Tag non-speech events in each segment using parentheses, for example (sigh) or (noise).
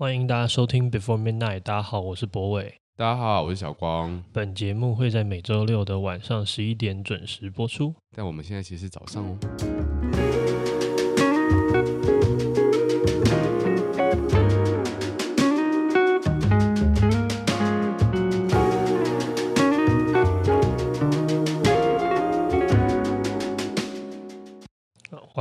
欢迎大家收听 Before Midnight。大家好，我是博伟。大家好，我是小光。本节目会在每周六的晚上十一点准时播出。但我们现在其实是早上哦。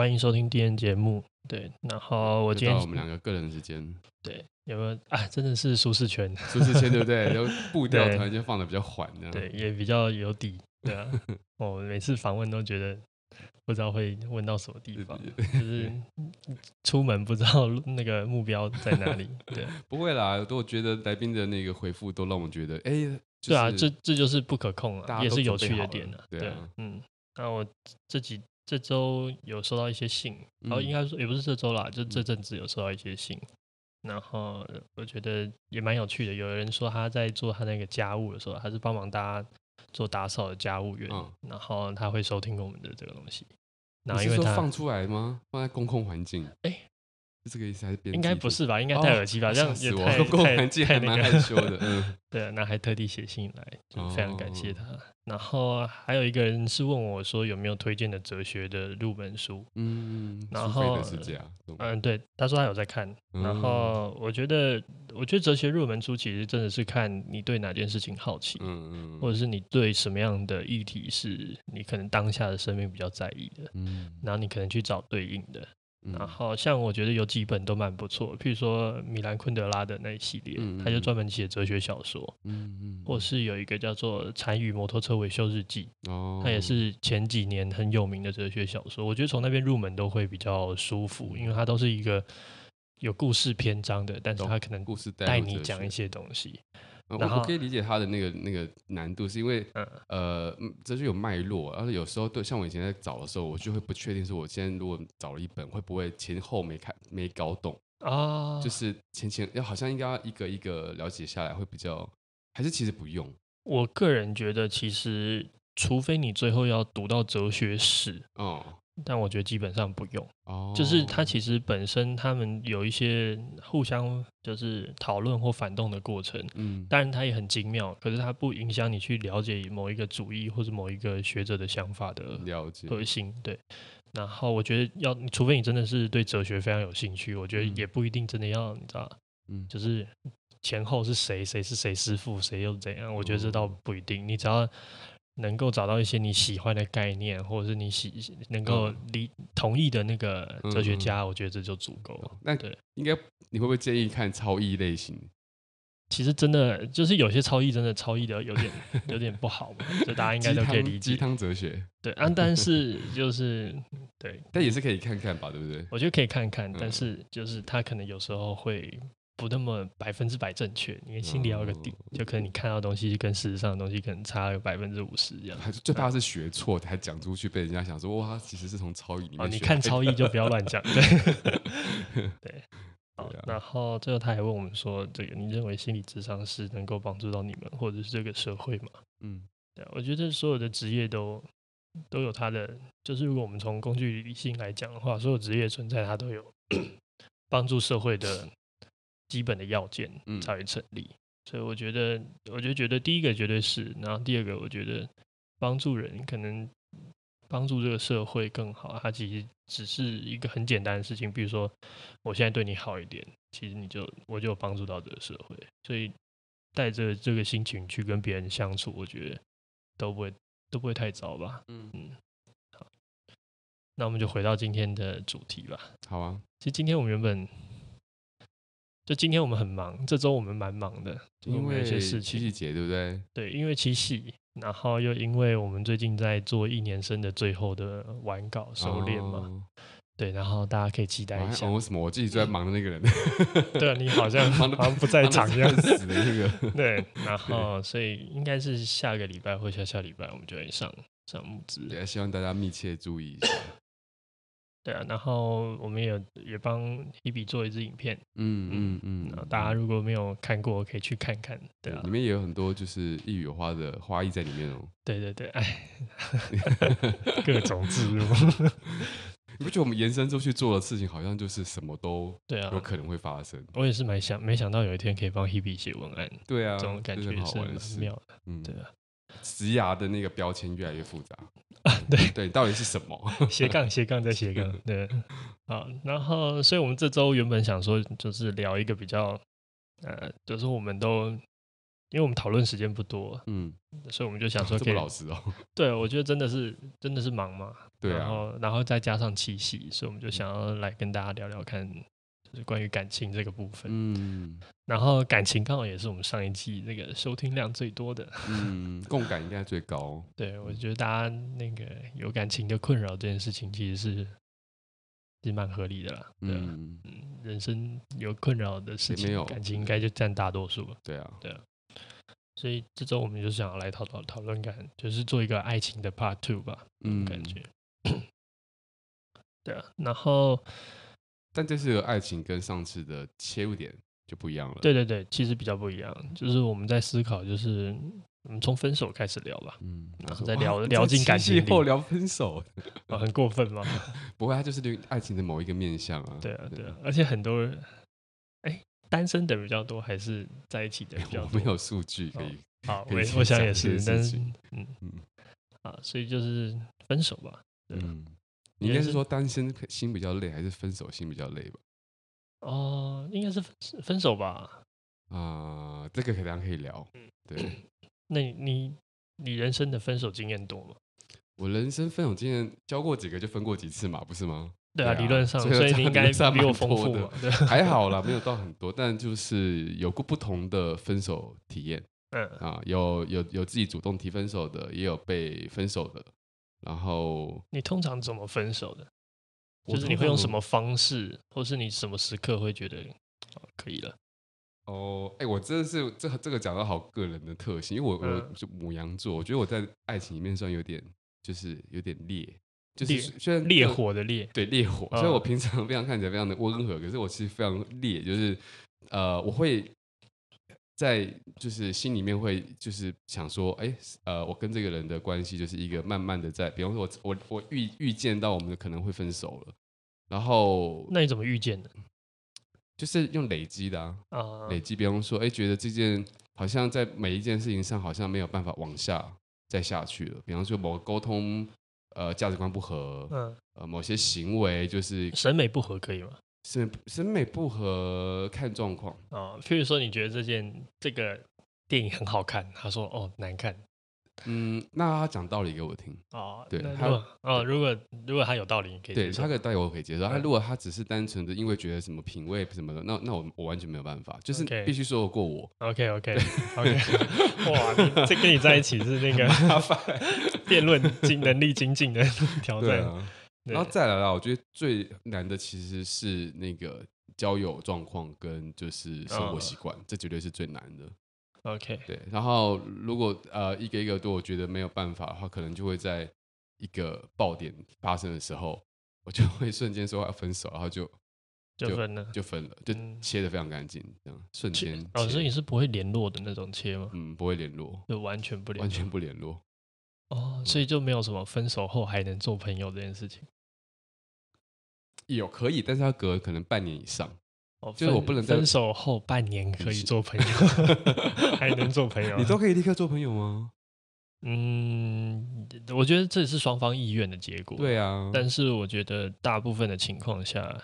欢迎收听 D N 节目。对，然后我今天到我们两个个人的时间。对，有没有啊？真的是舒适圈，舒适圈对不对？(laughs) 然后步调突然间放的比较缓，对，也比较有底，对啊。(laughs) 我每次访问都觉得不知道会问到什么地方，(laughs) 就是出门不知道那个目标在哪里。对，不会啦，都我觉得来宾的那个回复都让我觉得，哎，对啊，这这就是不可控啊，也是有趣的点啊。对，嗯，那我这几。这周有收到一些信，然后应该说也不是这周啦，就这阵子有收到一些信，然后我觉得也蛮有趣的。有人说他在做他那个家务的时候，他是帮忙大家做打扫的家务员，然后他会收听我们的这个东西。然后因为他放出来吗？放在公共环境？哎，是这个意思还是？应该不是吧？应该戴耳机吧？这样也太 (laughs) 害羞的。嗯，(laughs) 对啊，那还特地写信来，就非常感谢他。然后还有一个人是问我说有没有推荐的哲学的入门书，嗯，然后嗯，对，他说他有在看，然后我觉得我觉得哲学入门书其实真的是看你对哪件事情好奇，嗯嗯，或者是你对什么样的议题是你可能当下的生命比较在意的，嗯，然后你可能去找对应的。然后像我觉得有几本都蛮不错，譬如说米兰昆德拉的那一系列，他就专门写哲学小说，嗯嗯，或是有一个叫做《残余摩托车维修日记》，哦，他也是前几年很有名的哲学小说。我觉得从那边入门都会比较舒服，因为它都是一个有故事篇章的，但是他可能故事带你讲一些东西。我我可以理解他的那个那个难度，是因为、嗯、呃，这就有脉络。而且有时候对，像我以前在找的时候，我就会不确定，说我今天如果找了一本，会不会前后没看没搞懂啊？哦、就是前前要好像应该要一个一个了解下来会比较，还是其实不用？我个人觉得，其实除非你最后要读到哲学史哦。但我觉得基本上不用，哦，就是它其实本身他们有一些互相就是讨论或反动的过程，嗯，当然它也很精妙，可是它不影响你去了解某一个主义或者某一个学者的想法的了解。核心，对。然后我觉得要，除非你真的是对哲学非常有兴趣，我觉得也不一定真的要，你知道，嗯，就是前后是谁，谁是谁师傅，谁又怎样，我觉得这倒不一定，你只要。能够找到一些你喜欢的概念，或者是你喜能够理同意的那个哲学家，嗯、我觉得这就足够了。那对，应该你会不会建议看超译类型？其实真的就是有些超译真的超译的有点 (laughs) 有点不好嘛，就大家应该都可以理解。鸡汤哲学，对啊，但是就是对，但也是可以看看吧，对不对？我觉得可以看看，但是就是他可能有时候会。不那么百分之百正确，因为心里要有个底，就可能你看到的东西跟事实上的东西可能差了百分之五十这样。最怕是学错，还讲出去被人家想说哇，其实是从超译里面。哦，你看超译就不要乱讲。对 (laughs) 对，好。然后最后他还问我们说，这个你认为心理智商是能够帮助到你们或者是这个社会吗？嗯，对，我觉得所有的职业都都有它的，就是如果我们从工具理性来讲的话，所有职业存在它都有 (clears throat) 帮助社会的。基本的要件才会成立，嗯、所以我觉得，我就觉得第一个绝对是，然后第二个，我觉得帮助人可能帮助这个社会更好，它其实只是一个很简单的事情。比如说，我现在对你好一点，其实你就我就帮助到这个社会，所以带着这个心情去跟别人相处，我觉得都不会都不会太糟吧。嗯嗯，好，那我们就回到今天的主题吧。好啊，其实今天我们原本。就今天我们很忙，这周我们蛮忙的，因为有些事情。七夕节对不对？对，因为七夕，然后又因为我们最近在做一年生的最后的完稿收敛嘛，哦、对，然后大家可以期待一下。为什么我自己最在忙的那个人？对啊，你好像 (laughs) 好像不在场样子的那个。对，然 (laughs) 后所以应该是下个礼拜或下下礼拜，我们就会上上募资。对，希望大家密切注意一下。(laughs) 对啊，然后我们也也帮 Hebe 做一支影片，嗯嗯嗯，大家如果没有看过，可以去看看。对啊，里面也有很多就是一语有花的花艺在里面哦。对对对，哎，(laughs) 各种植入。你不觉得我们延伸出去做的事情，好像就是什么都对啊，有可能会发生。我也是蛮想，没想到有一天可以帮 Hebe 写文案。对啊，这种感觉是很妙的。嗯，对啊。职涯的那个标签越来越复杂啊，对。对，到底是什么？(laughs) 斜杠斜杠再斜杠，(laughs) 对，好，然后，所以我们这周原本想说，就是聊一个比较，呃，就是我们都，因为我们讨论时间不多，嗯，所以我们就想说，这么老实哦，(laughs) 对，我觉得真的是真的是忙嘛，对啊，然后然后再加上七夕，所以我们就想要来跟大家聊聊看。就是关于感情这个部分，嗯，然后感情刚好也是我们上一季那个收听量最多的，嗯，共感应该最高。(laughs) 对，我觉得大家那个有感情的困扰这件事情，其实是其实蛮合理的啦。对啊，嗯，人生有困扰的事情，感情应该就占大多数了。对啊，对啊。所以这周我们就想要来讨讨讨论感，就是做一个爱情的 Part Two 吧，嗯，感觉。(coughs) 对啊，然后。但这次的爱情跟上次的切入点就不一样了。对对对，其实比较不一样，就是我们在思考，就是我们从分手开始聊吧，嗯，然后再聊聊进感情后聊分手，啊，很过分吗？(laughs) 不会，它就是对爱情的某一个面向啊。(laughs) 对啊，对啊，而且很多人，哎，单身的比较多，还是在一起的比较多？没有数据可以。好，我我想也是，但是嗯嗯，啊，所以就是分手吧，嗯。你应该是说单身心比较累，还是分手心比较累吧？哦，应该是分手吧。啊，这个可能可以聊。嗯，对。那你你人生的分手经验多吗？我人生分手经验交过几个就分过几次嘛，不是吗？对啊，理论上，所以你应该比我丰富的。还好 (laughs) 啦，没有到很多，但就是有过不同的分手体验。嗯啊，有有有自己主动提分手的，也有被分手的。然后你通常怎么分手的？就是你会用什么方式，或是你什么时刻会觉得可以了？哦，哎，我真的是这这个讲到好个人的特性，因为我我是母羊座，我觉得我在爱情里面算有点就是有点烈，就是虽然烈火的烈，对烈火，所以我平常非常看起来非常的温和，可是我其实非常烈，就是呃我会。在就是心里面会就是想说，哎，呃，我跟这个人的关系就是一个慢慢的在，比方说我我我预预见到我们可能会分手了，然后那你怎么预见的？就是用累积的啊，啊累积，比方说，哎，觉得这件好像在每一件事情上好像没有办法往下再下去了，比方说某个沟通呃价值观不合，嗯，呃某些行为就是审美不合，可以吗？审审美不合，看状况啊。譬如说，你觉得这件这个电影很好看，他说哦难看，嗯，那他讲道理给我听哦。对，他哦，如果如果他有道理，你可以对他的道理我可以接受。他如果他只是单纯的因为觉得什么品味什么的，那那我我完全没有办法，就是必须说得过我。OK (laughs) OK OK，(laughs) 哇，这跟你在一起是那个 (laughs) 辩论精能力精进的挑战。然后再来啦，我觉得最难的其实是那个交友状况跟就是生活习惯，这绝对是最难的。OK，对。然后如果呃一个一个都我觉得没有办法的话，可能就会在一个爆点发生的时候，我就会 (laughs) 瞬间说要分手，然后就就分了，就分了，就切的非常干净，这样瞬间。老师，你是不会联络的那种切吗？嗯，不会联络，就完全不联，完全不联络。哦，所以就没有什么分手后还能做朋友这件事情。有可以，但是要隔可能半年以上，哦、就是我不能分手后半年可以做朋友，(laughs) (laughs) 还能做朋友，你都可以立刻做朋友吗？嗯，我觉得这是双方意愿的结果。对啊，但是我觉得大部分的情况下，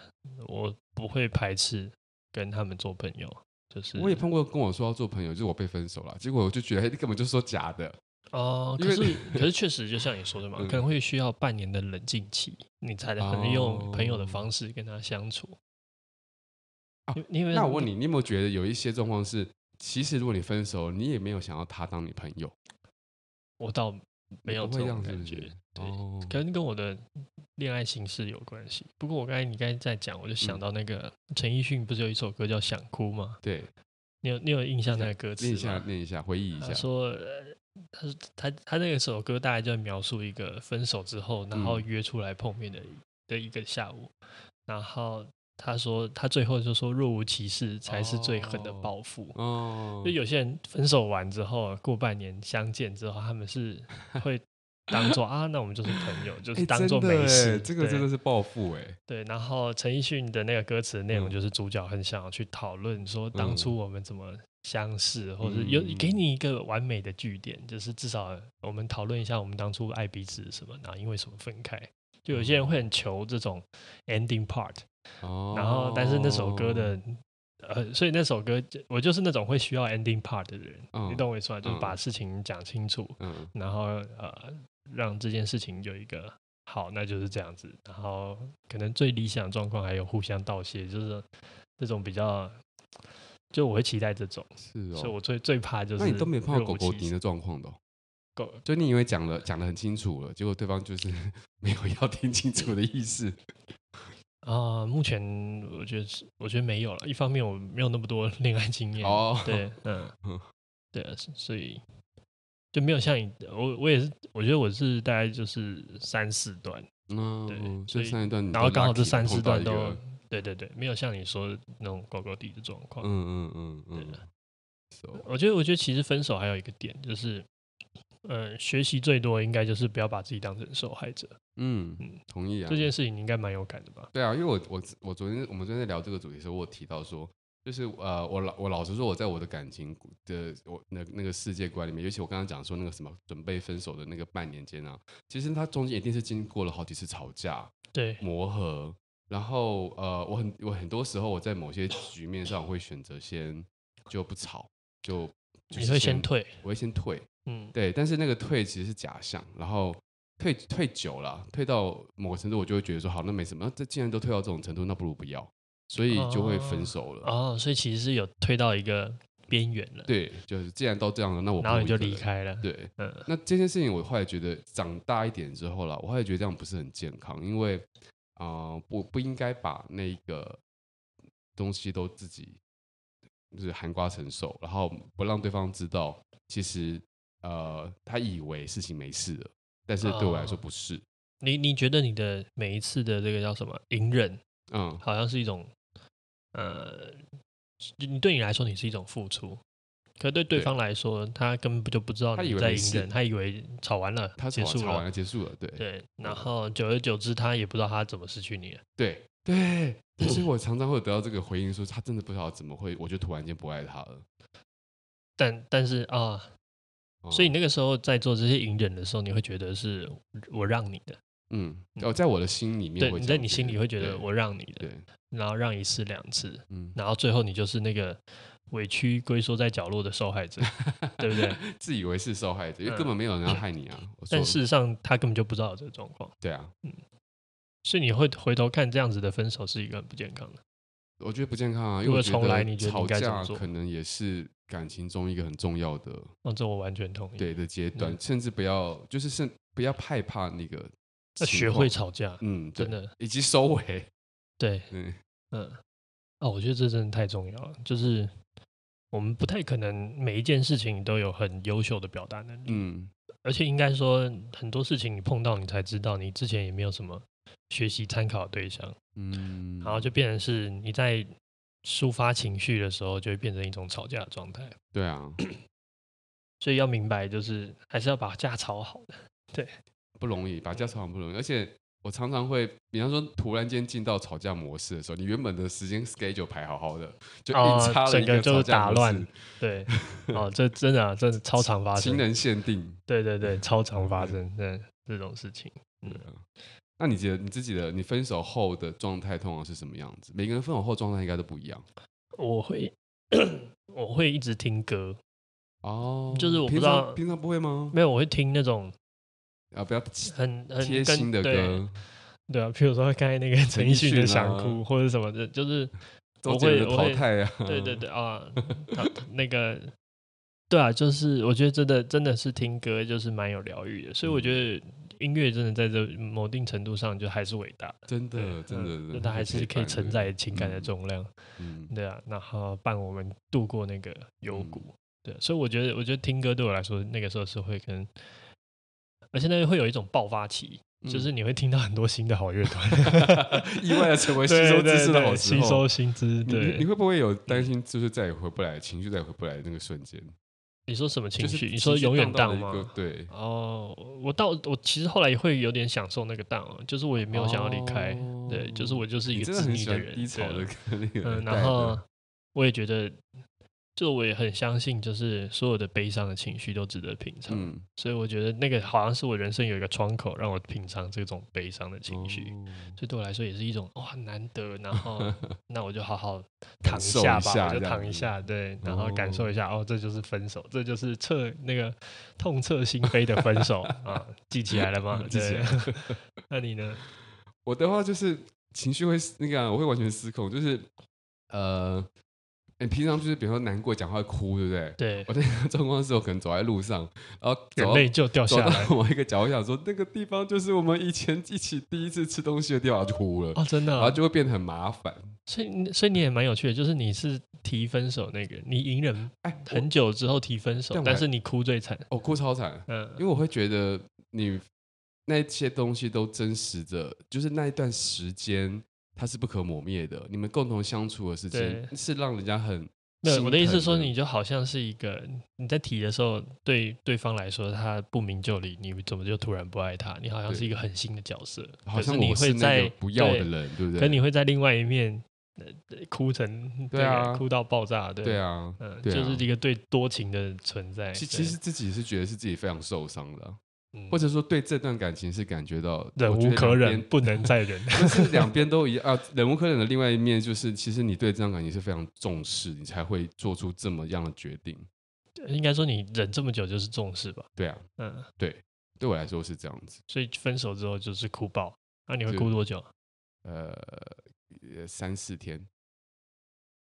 我不会排斥跟他们做朋友。就是我也碰过跟我说要做朋友，就是我被分手了，结果我就觉得你根本就是说假的。哦，可是可是确实就像你说的嘛，可能会需要半年的冷静期，你才能用朋友的方式跟他相处。那我问你，你有没有觉得有一些状况是，其实如果你分手，你也没有想要他当你朋友？我倒没有这种感觉，对，可能跟我的恋爱形式有关系。不过我刚才你刚才在讲，我就想到那个陈奕迅不是有一首歌叫《想哭》吗？对，你有你有印象那个歌词吗？念一下，念一下，回忆一下。说。他他他那个首歌大概就描述一个分手之后，然后约出来碰面的的一个下午，然后他说他最后就说若无其事才是最狠的报复。哦，就有些人分手完之后，过半年相见之后，他们是 (laughs) 会当做啊，那我们就是朋友，就是当做没事。这个真的是报复哎。对，然后陈奕迅的那个歌词的内容就是主角很想要去讨论说当初我们怎么相识，嗯、或者有给你一个完美的句点，就是至少我们讨论一下我们当初爱彼此什么，然后因为什么分开。就有些人会很求这种 ending part，哦，然后但是那首歌的。呃，所以那首歌，我就是那种会需要 ending part 的人，嗯、你懂我意思吗？就是把事情讲清楚，嗯、然后呃，让这件事情有一个好，那就是这样子。然后可能最理想状况还有互相道谢，就是这种比较，就我会期待这种。是哦，所以我最最怕就是。那你都没碰到狗狗敌的状况的、哦？狗，就你以为讲了讲的很清楚了，结果对方就是 (laughs) 没有要听清楚的意思。啊、呃，目前我觉得是，我觉得没有了。一方面我没有那么多 (laughs) 恋爱经验，哦、对，(laughs) 嗯，对啊，所以就没有像你，我我也是，我觉得我是大概就是三四段，嗯，对，所以三段，然后刚好这三四段都，对对对，没有像你说那种高高低的状况，嗯嗯嗯嗯，对。我觉得，我觉得其实分手还有一个点就是。呃，学习最多应该就是不要把自己当成受害者。嗯嗯，同意啊。这件事情你应该蛮有感的吧？对啊，因为我我我昨天我们昨天在聊这个主题的时候，我有提到说，就是呃，我老我老实说，我在我的感情的我那那个世界观里面，尤其我刚刚讲说那个什么准备分手的那个半年间啊，其实他中间一定是经过了好几次吵架，对，磨合，然后呃，我很我很多时候我在某些局面上会选择先就不吵，就，就你会先退，我会先退。嗯，对，但是那个退其实是假象，然后退退久了，退到某个程度，我就会觉得说，好，那没什么，那这既然都退到这种程度，那不如不要，所以就会分手了。哦，哦，所以其实是有退到一个边缘了。对，就是既然都这样了，那我不然后你就离开了。对，嗯，那这件事情我后来觉得长大一点之后了，我后来觉得这样不是很健康，因为啊、呃，不不应该把那个东西都自己就是含瓜承受，然后不让对方知道，其实。呃，他以为事情没事了，但是对我来说不是。哦、你你觉得你的每一次的这个叫什么隐忍？嗯，好像是一种，呃，你对你来说你是一种付出，可对对方来说，他根本就不知道你在隐忍，他以为吵完了，他结束了，吵完了结束了，对对。然后久而久之，他也不知道他怎么失去你了。对对，(laughs) 所以我常常会得到这个回应，说他真的不知道怎么会，我就突然间不爱他了。但但是啊。所以那个时候在做这些隐忍的时候，你会觉得是我让你的，嗯，哦，在我的心里面，对，你在你心里会觉得我让你的，对，然后让一次两次，嗯，然后最后你就是那个委屈龟缩在角落的受害者，(laughs) 对不对？自以为是受害者，因为根本没有人要害你啊。但事实上他根本就不知道这个状况，对啊，嗯，所以你会回头看这样子的分手是一个很不健康的，我觉得不健康啊，因为重来你觉得吵架可能也是。感情中一个很重要的，哦，这我完全同意。对的阶段，嗯、甚至不要，就是甚不要害怕那个，要学会吵架，嗯，真的，以及收尾，对，嗯。嗯，哦，我觉得这真的太重要了。就是我们不太可能每一件事情都有很优秀的表达能力，嗯，而且应该说很多事情你碰到你才知道，你之前也没有什么学习参考的对象，嗯，然后就变成是你在。抒发情绪的时候，就会变成一种吵架的状态。对啊，(clears throat) 所以要明白，就是还是要把架吵好的。(laughs) 对，不容易，把架吵好不容易。而且我常常会，比方说，突然间进到吵架模式的时候，你原本的时间 schedule 排好好的，就硬插了一个吵架模式。哦，整个就打乱。对，(laughs) 哦，这真的啊，真的超常发生。情人限定。对对对，超常发生对这种事情。嗯。那你觉得你自己的你分手后的状态通常是什么样子？每个人分手后状态应该都不一样。我会 (clears throat) 我会一直听歌哦，就是我不知道平常不会吗？没有，我会听那种啊，不要很很贴心的歌，对啊，譬如说刚才那个陈奕迅的想哭或者什么的，就是我会淘汰啊，对对对啊，那个对啊，就是我觉得真的真的是听歌就是蛮有疗愈的，所以我觉得。音乐真的在这某定程度上就还是伟大，真的，真的，它还是可以承载情感的重量，嗯，对啊，然后伴我们度过那个幽谷，对，所以我觉得，我觉得听歌对我来说，那个时候是会跟，而且那会有一种爆发期，就是你会听到很多新的好乐团，(laughs) 意外的成为 (laughs) 吸收知识的好吸收新知，对，你会不会有担心，就是再也回不来，情绪再也回不来的那个瞬间？你说什么情绪？你说永远 down 吗？对。哦，我到我其实后来也会有点享受那个 down，就是我也没有想要离开。哦、对，就是我就是一个自溺的人。低潮的那个。嗯，然后我也觉得。就我也很相信，就是所有的悲伤的情绪都值得品尝，嗯、所以我觉得那个好像是我人生有一个窗口，让我品尝这种悲伤的情绪，哦、所以对我来说也是一种哇难得，然后 (laughs) 那我就好好躺一下吧，就躺一下，对，然后感受一下，哦，哦，这就是分手，这就是彻那个痛彻心扉的分手 (laughs) 啊，记起来了吗？(laughs) 记起来。那你呢？我的话就是情绪会那个、啊，我会完全失控，就是呃。你平常就是比如说难过讲话会哭，对不对？对。我那个状况是我可能走在路上，然后眼泪就掉下来。我一个角，我想说那个地方就是我们以前一起第一次吃东西的地方，就哭了。哦，真的、啊。然后就会变得很麻烦。所以，所以你也蛮有趣的，就是你是提分手那个，你隐忍哎很久之后提分手，但是你哭最惨。哦，哭超惨。嗯。因为我会觉得你那些东西都真实的，就是那一段时间。它是不可磨灭的，你们共同相处的时间是让人家很。对，我的意思是说，你就好像是一个你在提的时候，对对方来说他不明就里，你怎么就突然不爱他？你好像是一个很新的角色，好像你会在不要的人，对不对？可你会在另外一面哭成对啊，哭到爆炸，对啊，嗯，就是一个对多情的存在。其其实自己是觉得是自己非常受伤的。或者说对这段感情是感觉到忍无可忍，不能再忍，(laughs) 就是两边都一样啊。忍无可忍的另外一面就是，其实你对这段感情是非常重视，你才会做出这么样的决定。应该说你忍这么久就是重视吧？对啊，嗯，对，对我来说是这样子。所以分手之后就是哭爆，那你会哭多久？呃，三四天。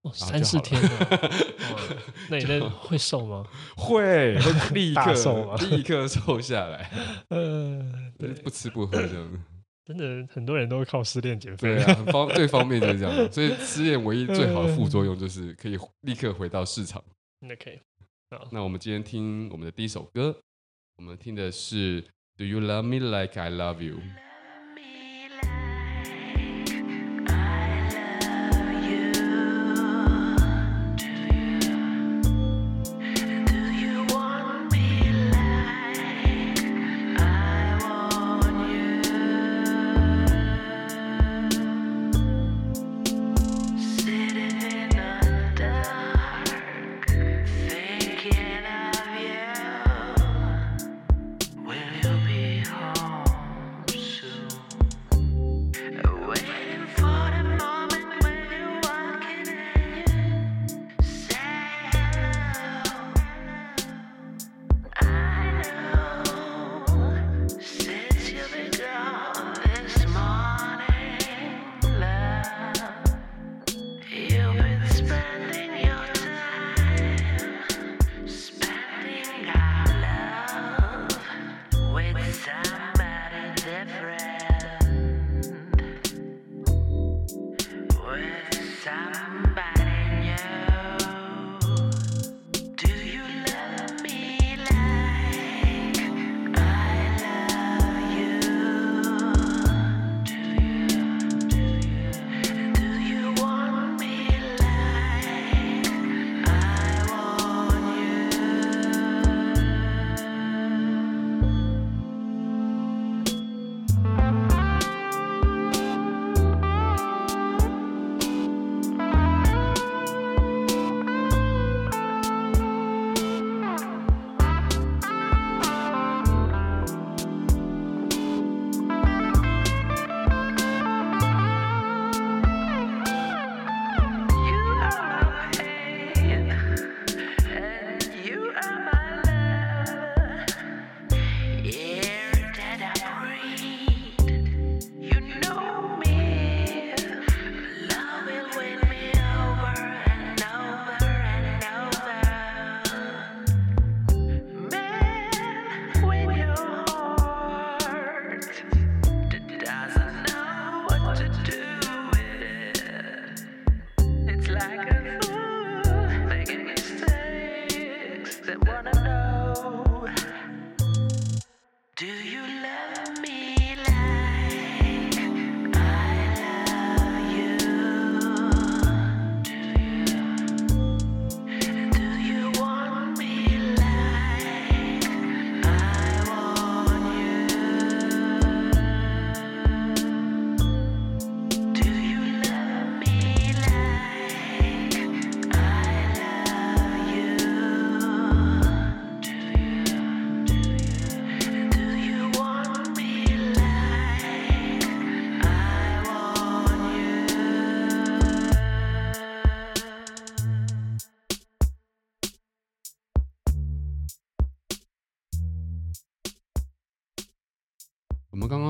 哦、三四天了，(laughs) 那你那会瘦吗？(laughs) 会，会 (laughs) 立刻瘦吗？立刻瘦下来。嗯，不吃不喝这样子。真的，很多人都会靠失恋减肥。对啊，方最方便就是这样。所以失恋唯一最好的副作用就是可以立刻回到市场。那可以。那我们今天听我们的第一首歌，我们听的是 Do You Love Me Like I Love You？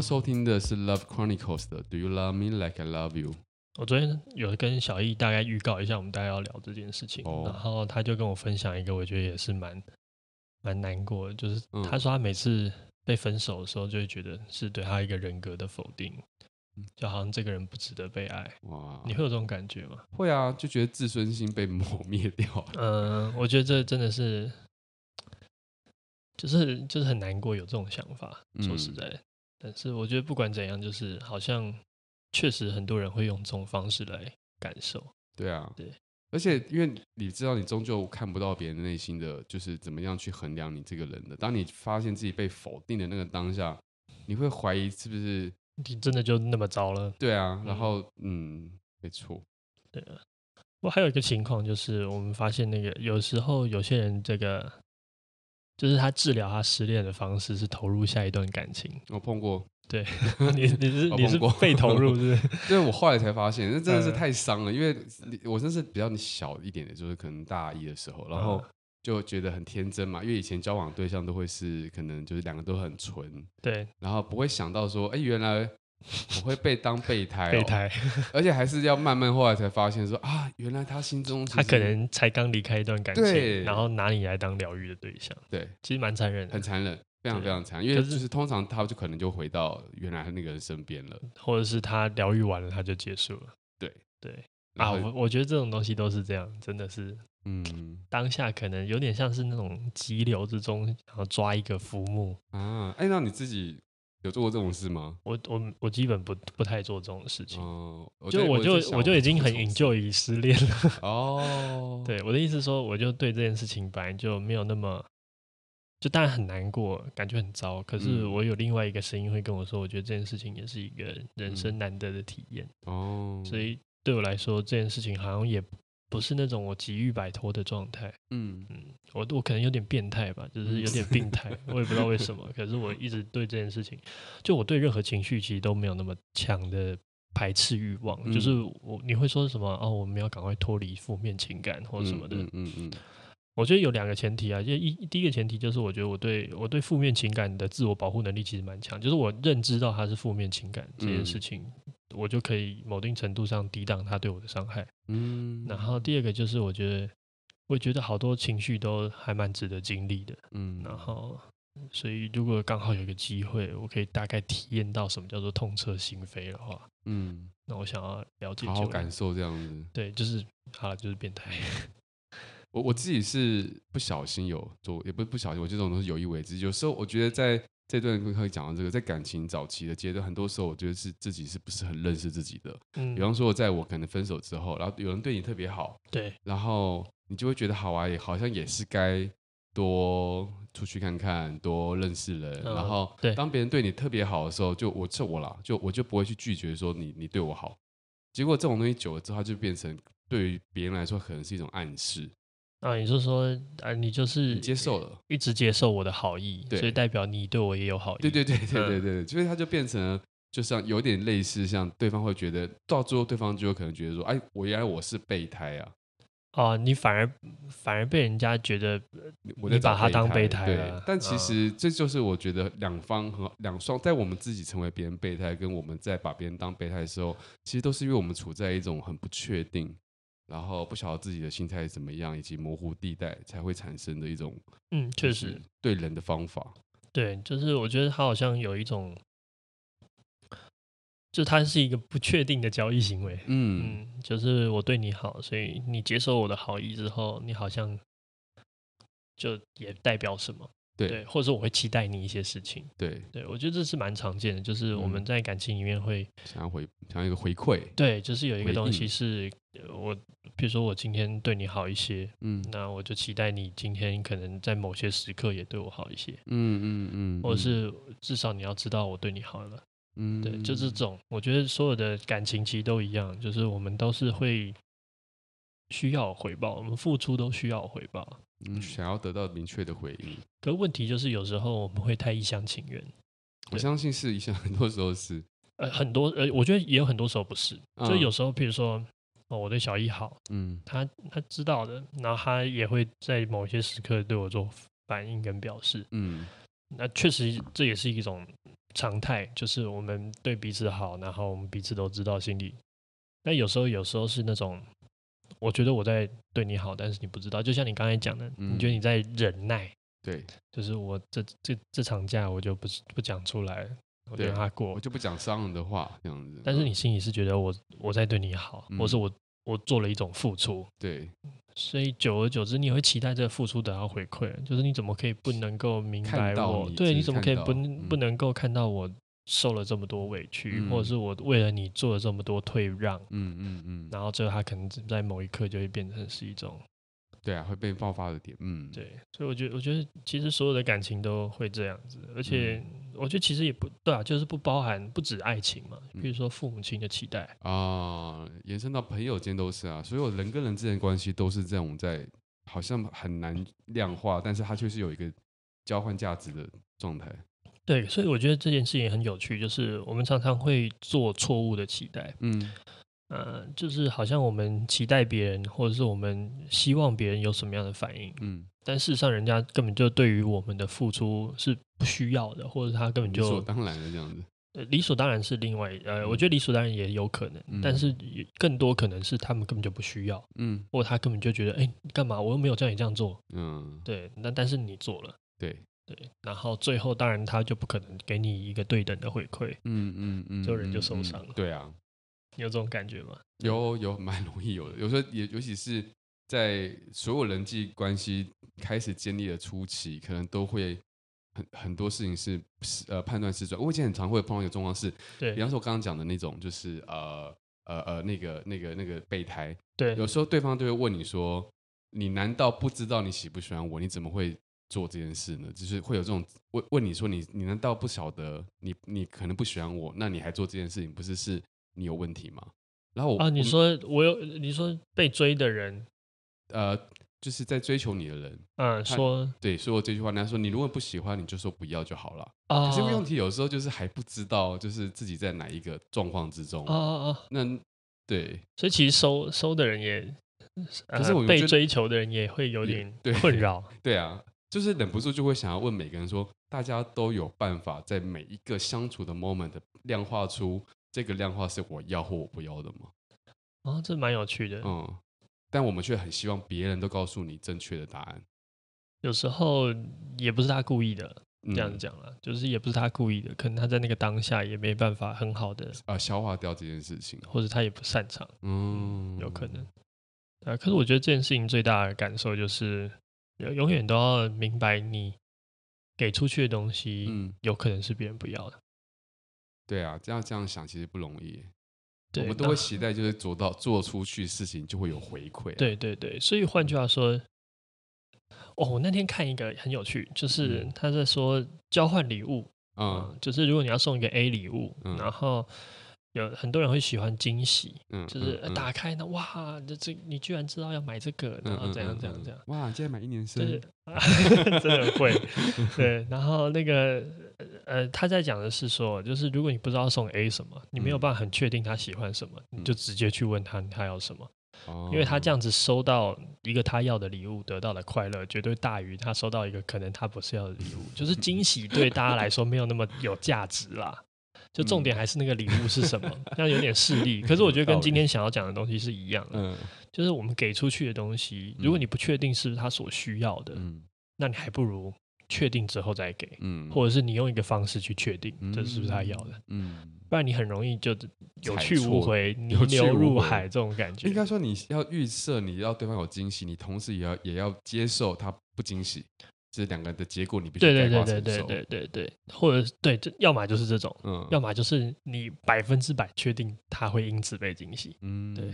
收听的是 Love Chronicles 的 Do You Love Me Like I Love You。我昨天有跟小易大概预告一下，我们大概要聊这件事情，哦、然后他就跟我分享一个，我觉得也是蛮蛮难过的，就是他说他每次被分手的时候，就会觉得是对他一个人格的否定，就好像这个人不值得被爱。哇，你会有这种感觉吗？会啊，就觉得自尊心被磨灭掉。(laughs) 嗯，我觉得这真的是。就是就是很难过，有这种想法。说实在，嗯、但是我觉得不管怎样，就是好像确实很多人会用这种方式来感受。对啊，对。而且因为你知道，你终究看不到别人内心的就是怎么样去衡量你这个人的。当你发现自己被否定的那个当下，你会怀疑是不是你真的就那么糟了？对啊。然后嗯，嗯，没错。对啊。我还有一个情况就是，我们发现那个有时候有些人这个。就是他治疗他失恋的方式是投入下一段感情。我碰过，对，你你是你是被投入是不是？(laughs) 对，我后来才发现，那真的是太伤了。因为我真是比较小一点的，就是可能大一的时候，然后就觉得很天真嘛。因为以前交往对象都会是可能就是两个都很纯，对，然后不会想到说，哎，原来。我会被当备胎，备胎，而且还是要慢慢后来才发现说啊，原来他心中他可能才刚离开一段感情，然后拿你来当疗愈的对象，对，其实蛮残忍的，很残忍，非常非常残忍，因为就是通常他就可能就回到原来那个人身边了，或者是他疗愈完了他就结束了，对对。啊，我我觉得这种东西都是这样，真的是，嗯，当下可能有点像是那种急流之中，然后抓一个浮木啊，哎，那你自己。有做过这种事吗？我我我基本不不太做这种事情。哦，就我就我就已经很 enjoy 于失恋了。哦，(laughs) 对，我的意思说，我就对这件事情本来就没有那么，就当然很难过，感觉很糟。可是我有另外一个声音会跟我说，我觉得这件事情也是一个人生难得的体验。哦，所以对我来说，这件事情好像也。不是那种我急于摆脱的状态，嗯嗯，我我可能有点变态吧，就是有点病态，我也不知道为什么。可是我一直对这件事情，就我对任何情绪其实都没有那么强的排斥欲望，嗯、就是我你会说什么哦，我们要赶快脱离负面情感或者什么的，嗯嗯，嗯，嗯。我觉得有两个前提啊，就一第一个前提就是我觉得我对我对负面情感的自我保护能力其实蛮强，就是我认知到它是负面情感这件事情。嗯我就可以某定程度上抵挡他对我的伤害。嗯，然后第二个就是我觉得，我觉得好多情绪都还蛮值得经历的。嗯，然后所以如果刚好有个机会，我可以大概体验到什么叫做痛彻心扉的话，嗯，那我想要了解，好好感受这样子。对，就是好了，就是变态。我我自己是不小心有做，也不是不小心，我这种都是有意为之。有时候我觉得在。这段可以讲到这个，在感情早期的阶段，很多时候我觉得是自己是不是很认识自己的。嗯，比方说，在我可能分手之后，然后有人对你特别好，对，然后你就会觉得好啊，也好像也是该多出去看看，多认识人。嗯、然后，当别人对你特别好的时候，就我这我啦，就我就不会去拒绝说你你对我好。结果这种东西久了之后，它就变成对于别人来说可能是一种暗示。啊，你是说，啊，你就是接受了，一直接受我的好意，所以代表你对我也有好意。对对对对对对，所以他就变成，就像有点类似，像对方会觉得，到最后对方就有可能觉得说，哎，我原来我是备胎啊。哦，你反而反而被人家觉得我你把他当备胎了。对，但其实这就是我觉得两方和两双，在我们自己成为别人备胎，跟我们在把别人当备胎的时候，其实都是因为我们处在一种很不确定。然后不晓得自己的心态怎么样，以及模糊地带才会产生的一种，嗯，确实对人的方法。对，就是我觉得他好像有一种，就他是一个不确定的交易行为。嗯，嗯，就是我对你好，所以你接受我的好意之后，你好像就也代表什么。对，对，或者说我会期待你一些事情。对，对我觉得这是蛮常见的，就是我们在感情里面会、嗯、想要回想要一个回馈。对，就是有一个东西是我，比如说我今天对你好一些，嗯，那我就期待你今天可能在某些时刻也对我好一些。嗯嗯嗯，或者是至少你要知道我对你好了。嗯，对，就是这种。我觉得所有的感情其实都一样，就是我们都是会需要回报，我们付出都需要回报。嗯，想要得到明确的回应，可问题就是有时候我们会太一厢情愿。我相信是一厢，很多时候是，呃，很多呃，我觉得也有很多时候不是。嗯、就有时候，譬如说，哦，我对小易好，嗯，他他知道的，然后他也会在某些时刻对我做反应跟表示，嗯，那确实这也是一种常态，就是我们对彼此好，然后我们彼此都知道心里。那有时候，有时候是那种，我觉得我在对你好，但是你不知道。就像你刚才讲的，你觉得你在忍耐，对，就是我这这这场架我就不不讲出来，我就让他过，我就不讲伤人的话这样子。但是你心里是觉得我我在对你好，或是我我做了一种付出，对。所以久而久之，你也会期待这个付出得到回馈。就是你怎么可以不能够明白我？对，你怎么可以不不能够看到我受了这么多委屈，或者是我为了你做了这么多退让？嗯嗯嗯。然后最后他可能在某一刻就会变成是一种。对啊，会被爆发的点，嗯，对，所以我觉得，我觉得其实所有的感情都会这样子，而且我觉得其实也不对啊，就是不包含不止爱情嘛，比如说父母亲的期待啊，延伸到朋友间都是啊，所有人跟人之间关系都是这种在，好像很难量化，但是它却是有一个交换价值的状态。对，所以我觉得这件事情很有趣，就是我们常常会做错误的期待，嗯。呃，就是好像我们期待别人，或者是我们希望别人有什么样的反应，嗯，但事实上人家根本就对于我们的付出是不需要的，或者他根本就理所当然的这样子。呃，理所当然是另外，呃，我觉得理所当然也有可能，嗯，但是更多可能是他们根本就不需要，嗯，或者他根本就觉得，哎，干嘛？我又没有叫你这样做，嗯，对，那但是你做了，对对，然后最后当然他就不可能给你一个对等的回馈，嗯嗯嗯，就人就受伤了，嗯，对啊。有这种感觉吗？有有，蛮容易有的。有时候也，尤其是在所有人际关系开始建立的初期，可能都会很很多事情是呃判断失准。我以前很常会碰到一个状况是，对，比方说我刚刚讲的那种，就是呃呃呃那个那个那个备胎，对，有时候对方就会问你说：“你难道不知道你喜不喜欢我？你怎么会做这件事呢？”就是会有这种问问你说你：“你你难道不晓得你你可能不喜欢我？那你还做这件事情，不是是？”你有问题吗？然后我啊，你说我有，你说被追的人，呃，就是在追求你的人，嗯，说对，说我这句话，人家说你如果不喜欢，你就说不要就好了。啊，可是问题有时候就是还不知道，就是自己在哪一个状况之中。哦哦哦，那对，所以其实收收的人也，可是我被追求的人也会有点困扰。(laughs) 对啊，就是忍不住就会想要问每个人说，大家都有办法在每一个相处的 moment 量化出。这个量化是我要或我不要的吗？哦，这蛮有趣的。嗯，但我们却很希望别人都告诉你正确的答案。有时候也不是他故意的，这样讲了，嗯、就是也不是他故意的，可能他在那个当下也没办法很好的啊、呃、消化掉这件事情，或者他也不擅长。嗯，有可能。啊，可是我觉得这件事情最大的感受就是，永远都要明白，你给出去的东西，嗯，有可能是别人不要的。对啊，这样这样想其实不容易。我们都会期待，就是做到做出去事情就会有回馈啊。对对对，所以换句话说，哦，我那天看一个很有趣，就是他在说交换礼物，嗯，就是如果你要送一个 A 礼物，嗯，然后。有很多人会喜欢惊喜，嗯，就是打开呢，哇，这这你居然知道要买这个，然后怎样怎样怎样，哇，今天买一年生，(laughs) 真的会，对，然后那个呃，他在讲的是说，就是如果你不知道送 A 什么，你没有办法很确定他喜欢什么，你就直接去问他他要什么，因为他这样子收到一个他要的礼物，得到的快乐绝对大于他收到一个可能他不是要的礼物，就是惊喜对大家来说没有那么有价值啦。就重点还是那个礼物是什么，(laughs) 这样有点势利。可是我觉得跟今天想要讲的东西是一样的，嗯，就是我们给出去的东西，如果你不确定是不是他所需要的，嗯，那你还不如确定之后再给，嗯，或者是你用一个方式去确定这是不是他要的，嗯，不然你很容易就有去无回，泥流入海这种感觉。应该说你要预设你要对方有惊喜，你同时也要也要接受他不惊喜。这两个的结果，你必须对对对对对对对对，或者对，这要么就是这种，嗯，要么就是你百分之百确定他会因此被惊喜，嗯，对，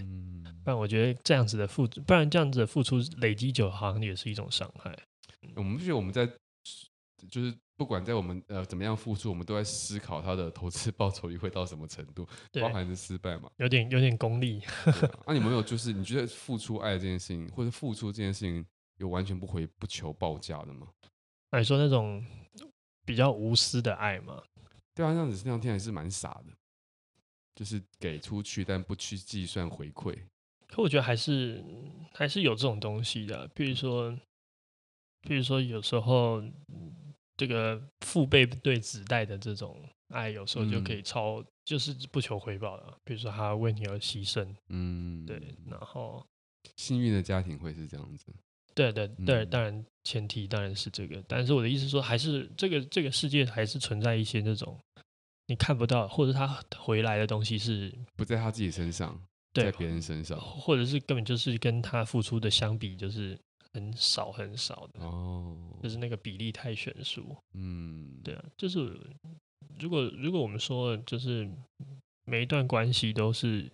不然我觉得这样子的付出，不然这样子的付出累积久，好像也是一种伤害。我们觉得我们在就是不管在我们呃怎么样付出，我们都在思考他的投资报酬率会到什么程度，包含是失败嘛？有点有点功利。(laughs) 那你有没有就是你觉得付出爱这件事情，或者付出这件事情？有完全不回不求报价的吗？那你说那种比较无私的爱吗？对啊，这样子那样听还是蛮傻的，就是给出去但不去计算回馈。可我觉得还是还是有这种东西的，比如说，比如说有时候这个父辈对子代的这种爱，有时候就可以超，嗯、就是不求回报的。比如说他为你而牺牲，嗯，对，然后幸运的家庭会是这样子。对对对，当然前提当然是这个，但是我的意思说，还是这个这个世界还是存在一些那种你看不到，或者他回来的东西是不在他自己身上，在别人身上，或者是根本就是跟他付出的相比，就是很少很少的哦，就是那个比例太悬殊。嗯，对啊，就是如果如果我们说，就是每一段关系都是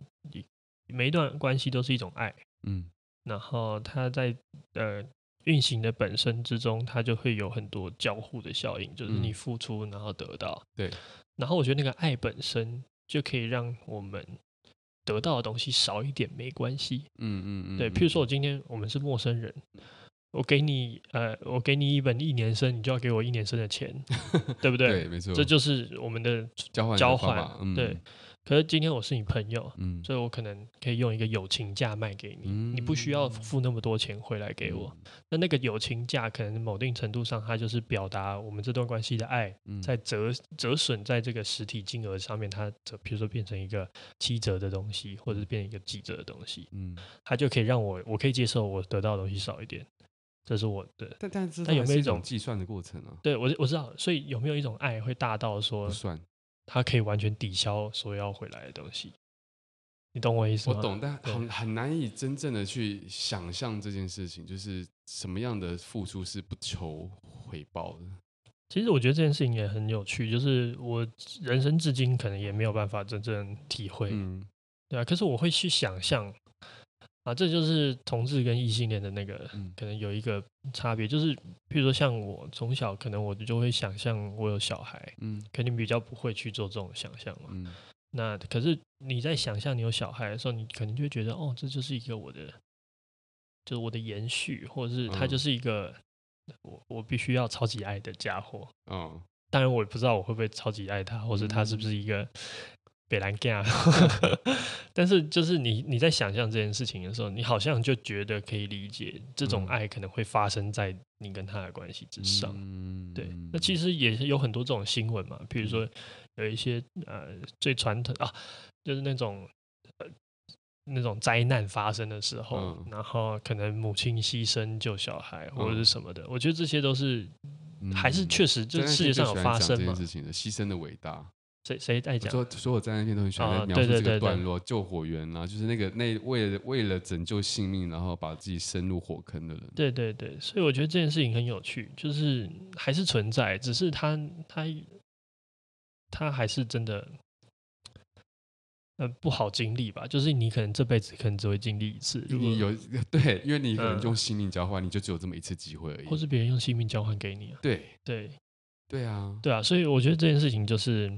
每一段关系都是一种爱，嗯。然后它在呃运行的本身之中，它就会有很多交互的效应，就是你付出然后得到。对。然后我觉得那个爱本身就可以让我们得到的东西少一点没关系。嗯嗯嗯。对，譬如说我今天我们是陌生人，我给你呃我给你一本一年生，你就要给我一年生的钱，(laughs) 对不对？对，没错。这就是我们的交换交换。对。可是今天我是你朋友，嗯，所以我可能可以用一个友情价卖给你，嗯、你不需要付那么多钱回来给我。嗯、那那个友情价可能某定程度上，它就是表达我们这段关系的爱，在折折损在这个实体金额上面，它折，比如说变成一个七折的东西，或者是变成一个几折的东西，嗯，它就可以让我我可以接受我得到的东西少一点，这是我的。但但是它有没有一种计算的过程呢、啊？对我我知道，所以有没有一种爱会大到说不算？它可以完全抵消所要回来的东西，你懂我意思吗？我懂，但很很难以真正的去想象这件事情，就是什么样的付出是不求回报的。其实我觉得这件事情也很有趣，就是我人生至今可能也没有办法真正体会，嗯，对啊。可是我会去想象。啊，这就是同志跟异性恋的那个，可能有一个差别，就是譬如说像我从小，可能我就会想象我有小孩，嗯，肯定比较不会去做这种想象嘛，嗯，那可是你在想象你有小孩的时候，你可能就会觉得，哦，这就是一个我的，就是我的延续，或者是他就是一个我我必须要超级爱的家伙，嗯，当然我也不知道我会不会超级爱他，或者他是不是一个。别来干，(laughs) 但是就是你你在想象这件事情的时候，你好像就觉得可以理解这种爱可能会发生在你跟他的关系之上。嗯、对，那其实也是有很多这种新闻嘛，比如说有一些呃最传统啊，就是那种呃那种灾难发生的时候，嗯、然后可能母亲牺牲救小孩或者是什么的，嗯、我觉得这些都是还是确实这世界上有发生嘛，事情的牺牲的伟大。谁谁在讲？说所有灾难片都很喜欢在描述这个段落，救火员啊，就是那个那为了为了拯救性命，然后把自己深入火坑的人。对对对，所以我觉得这件事情很有趣，就是还是存在，只是他他他还是真的，呃，不好经历吧？就是你可能这辈子可能只会经历一次。如果你有 (laughs) 对，因为你可能用性命交换，嗯、你就只有这么一次机会而已。或是别人用性命交换给你啊？对对对啊，对啊，所以我觉得这件事情就是。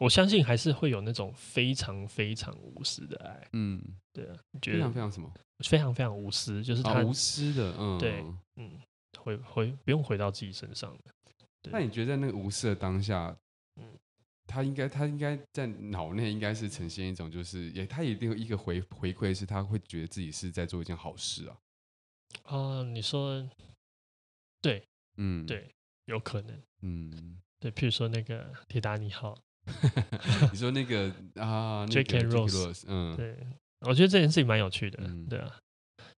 我相信还是会有那种非常非常无私的爱，嗯，对啊，觉得非常非常什么？非常非常无私，就是他、哦、无私的，嗯，对，嗯，回回不用回到自己身上的。那你觉得在那个无私的当下，嗯，他应该他应该在脑内应该是呈现一种，就是也他一定有一个回回馈，是他会觉得自己是在做一件好事啊。哦，你说，对，嗯，对，有可能，嗯，对，譬如说那个铁达尼号。(laughs) 你说那个啊，Jack Rose，嗯，对，我觉得这件事情蛮有趣的，嗯、对啊，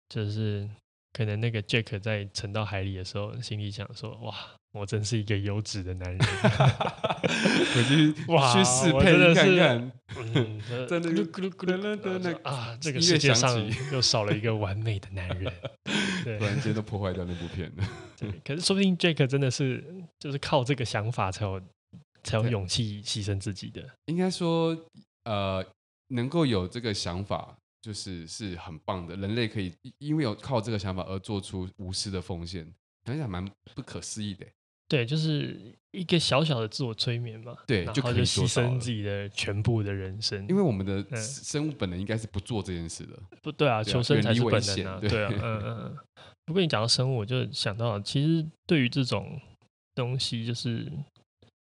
就是可能那个 Jack 在沉到海里的时候，心里想说，哇，我真是一个优质的男人，(laughs) 我去哇，去试配看看，嗯，(laughs) 真的咕噜咕噜咕噜的啊，这个世界上又少了一个完美的男人，对，突然间都破坏掉那部片。了，对，可是说不定 Jack 真的是就是靠这个想法才有。才有勇气牺牲自己的，应该说，呃，能够有这个想法，就是是很棒的。人类可以因为有靠这个想法而做出无私的奉献，想想蛮不可思议的。对，就是一个小小的自我催眠嘛。对，就可以牺牲自己的全部的人生。因为我们的生物本能应该是不做这件事的。不对啊，求生才是本能啊。对啊，嗯嗯。不过你讲到生物，我就想到，其实对于这种东西，就是。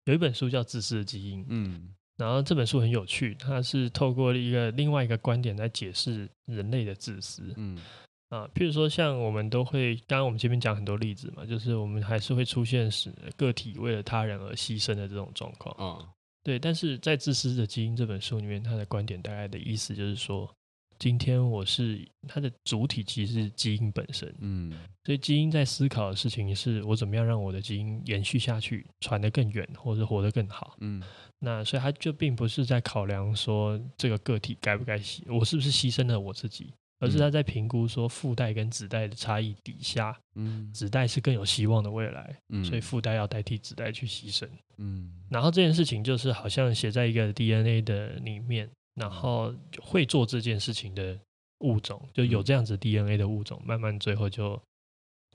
有一本书叫《自私的基因》，嗯，然后这本书很有趣，它是透过一个另外一个观点来解释人类的自私，嗯，啊，譬如说像我们都会，刚刚我们前面讲很多例子嘛，就是我们还是会出现使个体为了他人而牺牲的这种状况。嗯，对。但是在《自私的基因》这本书里面，他的观点大概的意思就是说，今天我是它的主体，其实是基因本身。嗯，所以基因在思考的事情是我怎么样让我的基因延续下去，传得更远，或者活得更好。嗯，那所以它就并不是在考量说这个个体该不该牺，我是不是牺牲了我自己。而是他在评估说父代跟子代的差异底下，嗯，子代是更有希望的未来，嗯，所以父代要代替子代去牺牲，嗯，然后这件事情就是好像写在一个 DNA 的里面，然后会做这件事情的物种，就有这样子 DNA 的物种，慢慢最后就。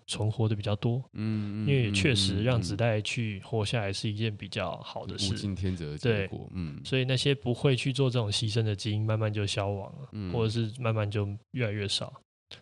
存活的比较多，嗯，因为确实让子代去活下来是一件比较好的事，物竞天择的结果，嗯，所以那些不会去做这种牺牲的基因，慢慢就消亡了，嗯，或者是慢慢就越来越少，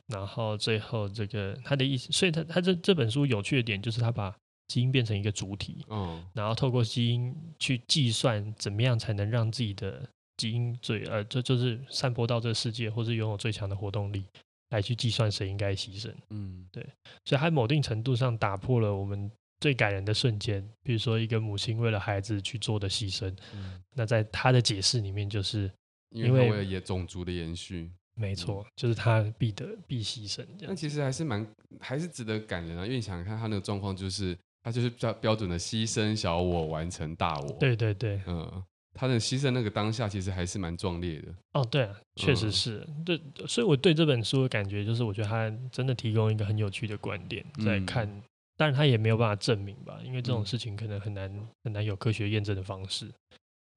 然后最后这个他的意思，所以他他这这本书有趣的点就是他把基因变成一个主体，嗯，然后透过基因去计算怎么样才能让自己的基因最呃，这就，就是散播到这个世界，或是拥有最强的活动力。来去计算谁应该牺牲，嗯，对，所以它某定程度上打破了我们最感人的瞬间，比如说一个母亲为了孩子去做的牺牲，嗯，那在他的解释里面，就是因为为了也种族的延续，没错，就是他必得必牺牲。但其实还是蛮还是值得感人啊，因为你想想看他那个状况，就是他就是标标准的牺牲小我完成大我，对对对，嗯。他的牺牲那个当下，其实还是蛮壮烈的。哦，对啊，确实是。嗯、对，所以我对这本书的感觉就是，我觉得他真的提供一个很有趣的观点，在看。嗯、但是他也没有办法证明吧，因为这种事情可能很难、嗯、很难有科学验证的方式。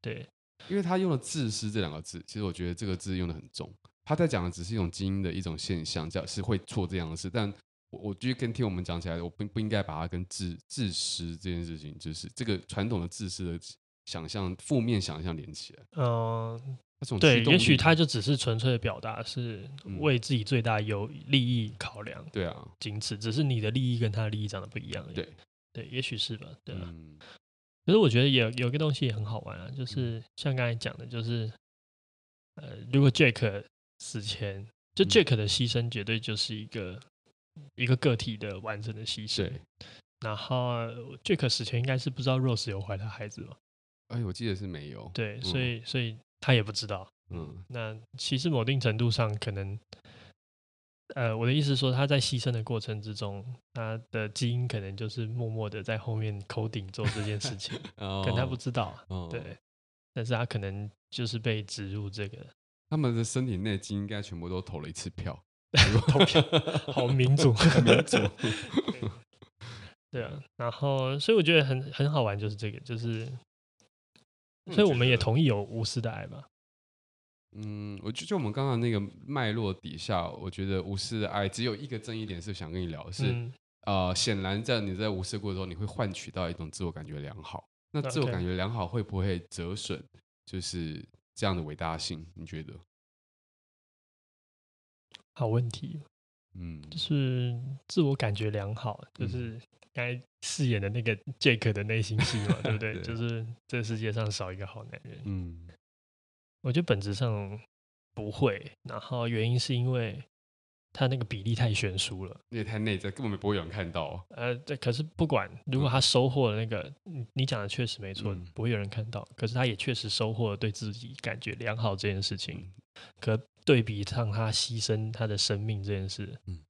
对，因为他用了“自私”这两个字，其实我觉得这个字用的很重。他在讲的只是一种基因的一种现象，叫是会做这样的事。但我我觉得跟听我们讲起来，我不不应该把它跟自自私这件事情，就是这个传统的自私的。想象负面想象连起来，嗯、呃，对，也许他就只是纯粹的表达是为自己最大有利益考量，对啊，仅此，只是你的利益跟他的利益长得不一样，对，对，也许是吧，对啊。嗯、可是我觉得有有个东西也很好玩啊，就是像刚才讲的，就是呃，如果 Jack 死前，就 Jack 的牺牲绝对就是一个、嗯、一个个体的完整的牺牲，对。然后 Jack 死前应该是不知道 Rose 有怀他孩子吗？哎，我记得是没有。对，所以所以他也不知道。嗯，那其实某定程度上，可能，呃，我的意思是说，他在牺牲的过程之中，他的基因可能就是默默的在后面 coding 做这件事情，(laughs) 哦、可能他不知道。哦、对，但是他可能就是被植入这个。他们的身体内基因应该全部都投了一次票，(laughs) 投票，好民主，(laughs) 民主。对啊，然后所以我觉得很很好玩，就是这个，就是。所以我们也同意有无私的爱吧？嗯，我就就我们刚刚那个脉络底下，我觉得无私的爱只有一个争议点是想跟你聊的是，嗯、呃，显然在你在无私过程中，你会换取到一种自我感觉良好。那自我感觉良好会不会折损？就是这样的伟大性，你觉得？好问题。嗯，就是自我感觉良好，就是。刚才饰演的那个杰克的内心戏嘛，(laughs) 对不对？对就是这世界上少一个好男人。嗯，我觉得本质上不会，然后原因是因为他那个比例太悬殊了，也太内在，根本不会有人看到。呃，对，可是不管，如果他收获了那个，嗯、你讲的确实没错，嗯、不会有人看到。可是他也确实收获了对自己感觉良好这件事情。嗯、可对比上他牺牲他的生命这件事，嗯，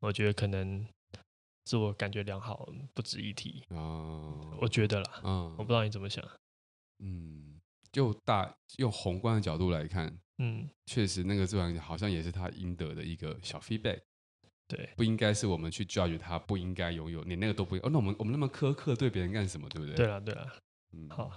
我觉得可能。自我感觉良好，不值一提哦，我觉得啦，嗯，我不知道你怎么想。嗯，就大用宏观的角度来看，嗯，确实那个自然好像也是他应得的一个小 feedback。对，不应该是我们去 judge 他不应该拥有，连那个都不哦，那我们我们那么苛刻对别人干什么？对不对？对了对了，嗯，好，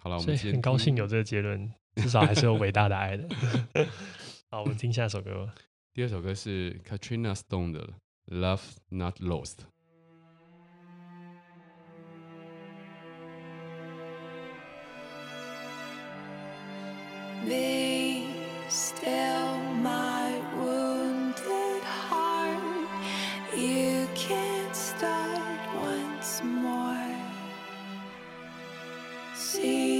好了，我们很高兴有这个结论，至少还是有伟大的爱的。(laughs) (laughs) (laughs) 好，我们听下首歌吧。第二首歌是 (laughs) Katrina Stone 的。Love Not Lost。Be still my wounded heart. You can't start once more. Seems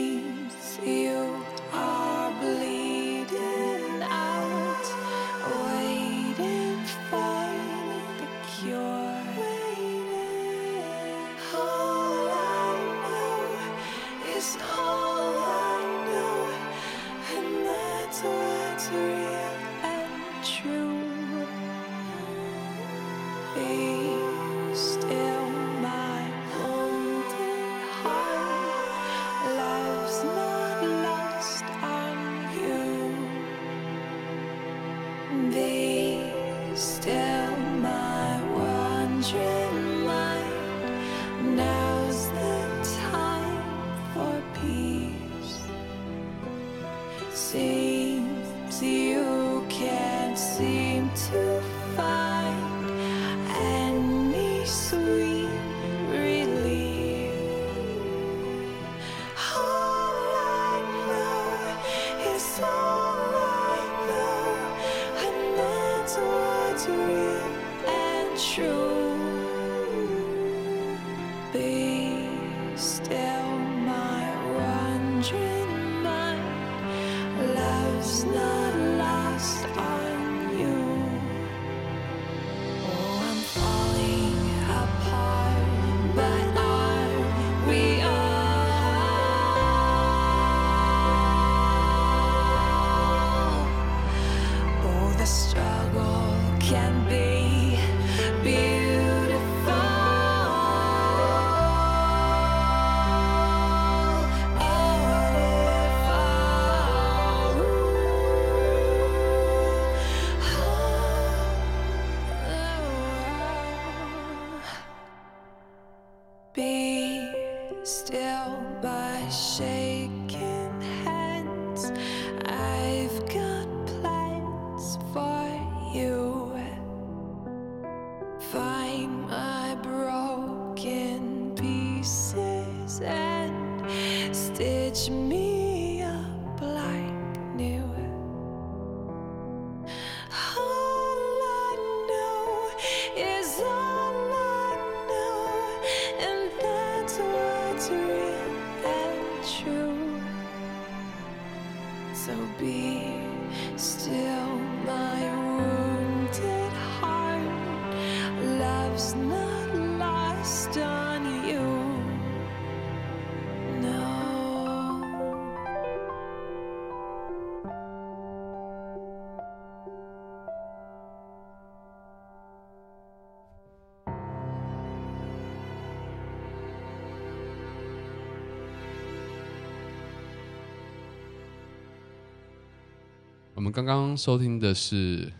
们刚刚收听的是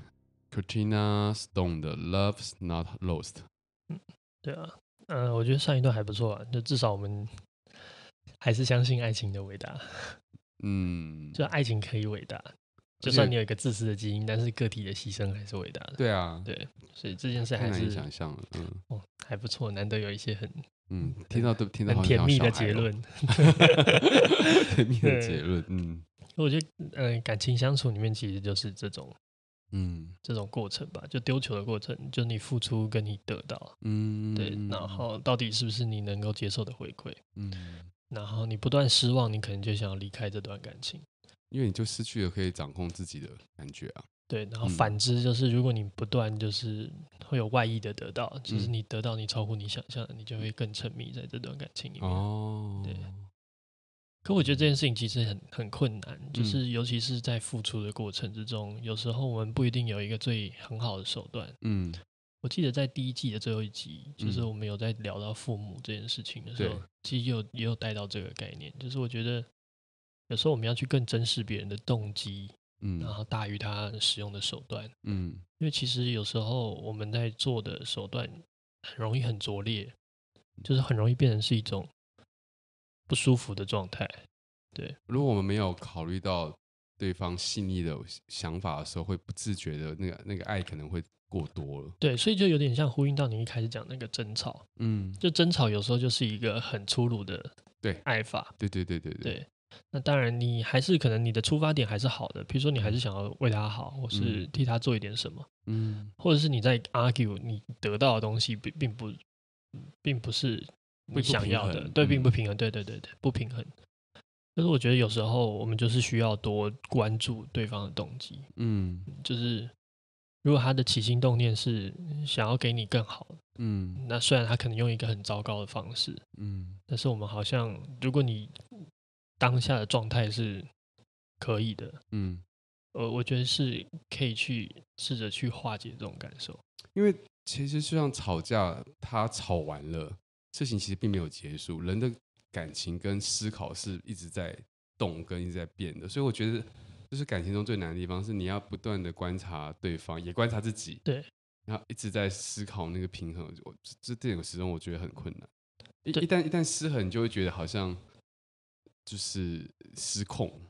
Katrina Stone 的《Love's Not Lost》。嗯，对啊，嗯、呃，我觉得上一段还不错啊，就至少我们还是相信爱情的伟大。嗯，就爱情可以伟大，就算你有一个自私的基因，但是个体的牺牲还是伟大的。对啊，对，所以这件事还是难以想象。嗯，哦，还不错，难得有一些很嗯，听到都听到很甜蜜的结论，(laughs) 甜蜜的结论，嗯。我觉得，嗯、呃，感情相处里面其实就是这种，嗯，这种过程吧，就丢球的过程，就你付出跟你得到，嗯，对，然后到底是不是你能够接受的回馈，嗯，然后你不断失望，你可能就想要离开这段感情，因为你就失去了可以掌控自己的感觉啊，对，然后反之就是，如果你不断就是会有外溢的得到，就是你得到你超乎你想象的，你就会更沉迷在这段感情里面，哦，对。可我觉得这件事情其实很很困难，就是尤其是在付出的过程之中，嗯、有时候我们不一定有一个最很好的手段。嗯，我记得在第一季的最后一集，就是我们有在聊到父母这件事情的时候，嗯、其实有也有带到这个概念，就是我觉得有时候我们要去更珍视别人的动机，嗯，然后大于他使用的手段，嗯，因为其实有时候我们在做的手段很容易很拙劣，就是很容易变成是一种。不舒服的状态，对。如果我们没有考虑到对方细腻的想法的时候，会不自觉的那个那个爱可能会过多了。对，所以就有点像呼应到你一开始讲那个争吵，嗯，就争吵有时候就是一个很粗鲁的对爱法，对对对对对，对。那当然，你还是可能你的出发点还是好的，比如说你还是想要为他好，或是替他做一点什么，嗯，或者是你在 argue 你得到的东西并并不并不是。你想要的，对，并不平衡，对对对对，不平衡。但是我觉得有时候我们就是需要多关注对方的动机，嗯，就是如果他的起心动念是想要给你更好，嗯，那虽然他可能用一个很糟糕的方式，嗯，但是我们好像如果你当下的状态是可以的，嗯，呃，我觉得是可以去试着去化解这种感受，因为其实就像吵架，他吵完了。事情其实并没有结束，人的感情跟思考是一直在动跟一直在变的，所以我觉得，就是感情中最难的地方是你要不断的观察对方，也观察自己，对，然后一直在思考那个平衡。我这这点始终我觉得很困难，一一旦一旦失衡，你就会觉得好像就是失控。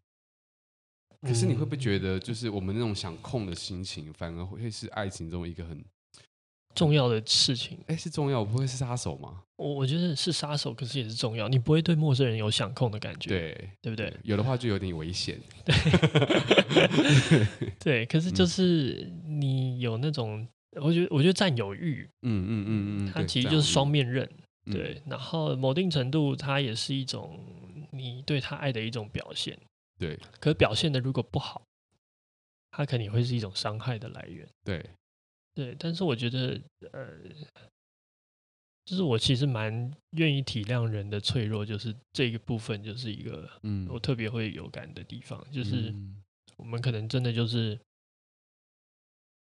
可是你会不会觉得，就是我们那种想控的心情，反而会是爱情中一个很重要的事情，哎，是重要，我不会是杀手吗？我我觉得是杀手，可是也是重要。你不会对陌生人有想控的感觉，对对不对？有的话就有点危险。对，(laughs) 对，可是就是你有那种，我觉得我觉得占有欲，嗯嗯嗯嗯，它其实就是双面刃，对。然后某定程度，它也是一种你对他爱的一种表现，对。可是表现的如果不好，它肯定会是一种伤害的来源，对。对，但是我觉得，呃，就是我其实蛮愿意体谅人的脆弱，就是这个部分，就是一个，嗯，我特别会有感的地方，就是我们可能真的就是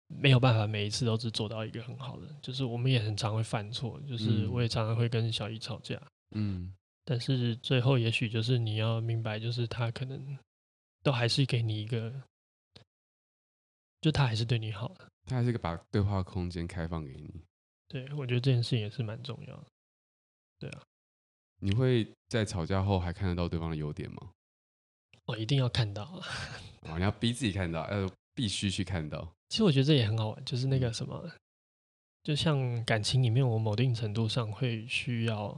没有办法每一次都是做到一个很好的，就是我们也很常会犯错，就是我也常常会跟小姨吵架，嗯，但是最后也许就是你要明白，就是他可能都还是给你一个，就他还是对你好的。他还是个把对话空间开放给你。对，我觉得这件事情也是蛮重要的。对啊，你会在吵架后还看得到对方的优点吗？我、哦、一定要看到啊！(laughs) 哦，你要逼自己看到，要必须去看到。其实我觉得这也很好玩，就是那个什么，嗯、就像感情里面，我某定程度上会需要，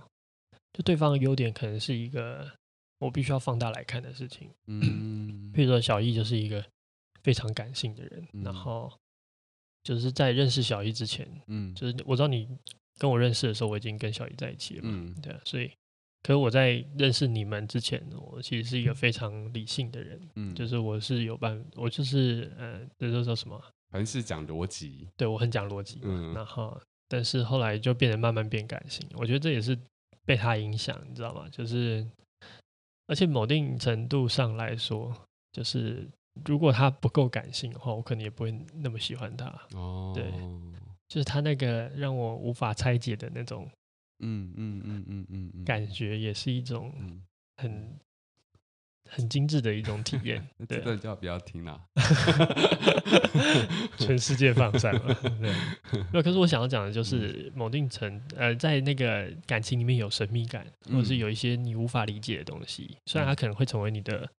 就对方的优点可能是一个我必须要放大来看的事情。嗯，(clears throat) 比如说小易就是一个非常感性的人，嗯、然后就是在认识小姨之前，嗯，就是我知道你跟我认识的时候，我已经跟小姨在一起了嘛，嗯，对，所以。可是我在认识你们之前，我其实是一个非常理性的人，嗯，就是我是有办，我就是呃，这叫做什么？凡是讲逻辑，对，我很讲逻辑，嗯，然后但是后来就变得慢慢变感性，我觉得这也是被他影响，你知道吗？就是而且某定程度上来说，就是如果他不够感性的话，我可能也不会那么喜欢他，哦，对，就是他那个让我无法拆解的那种。嗯嗯嗯嗯嗯嗯，感觉也是一种很很精致的一种体验。(laughs) 这段就要不要听了，(laughs) 全世界放闪了。(laughs) 对，那可是我想要讲的就是某定程呃，在那个感情里面有神秘感，或者是有一些你无法理解的东西，虽然它可能会成为你的。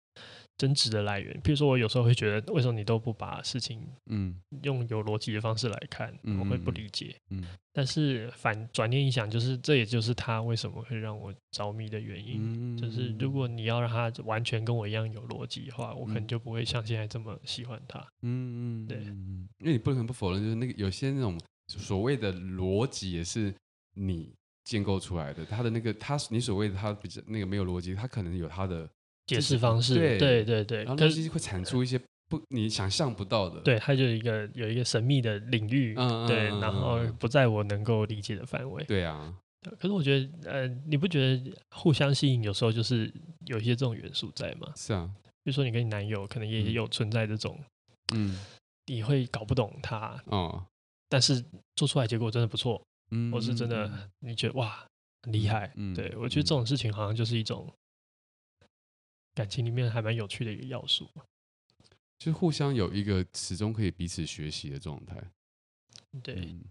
争执的来源，比如说我有时候会觉得，为什么你都不把事情，嗯，用有逻辑的方式来看，嗯、我会不理解，嗯，但是反转念一想，就是这也就是他为什么会让我着迷的原因，嗯、就是如果你要让他完全跟我一样有逻辑的话，我可能就不会像现在这么喜欢他，嗯嗯，对，因为你不能不否认，就是那个有些那种所谓的逻辑也是你建构出来的，他的那个他你所谓的他比较那个没有逻辑，他可能有他的。解释方式，对对对对，然后东西会产出一些不你想象不到的，对，它就一个有一个神秘的领域，嗯、对，然后不在我能够理解的范围，对啊。可是我觉得，呃，你不觉得互相吸引有时候就是有一些这种元素在吗？是啊，比如说你跟你男友可能也有存在这种，嗯，你会搞不懂他，哦，但是做出来结果真的不错，嗯，或是真的你觉得哇很厉害，嗯，对我觉得这种事情好像就是一种。感情里面还蛮有趣的一个要素，就互相有一个始终可以彼此学习的状态。对，嗯、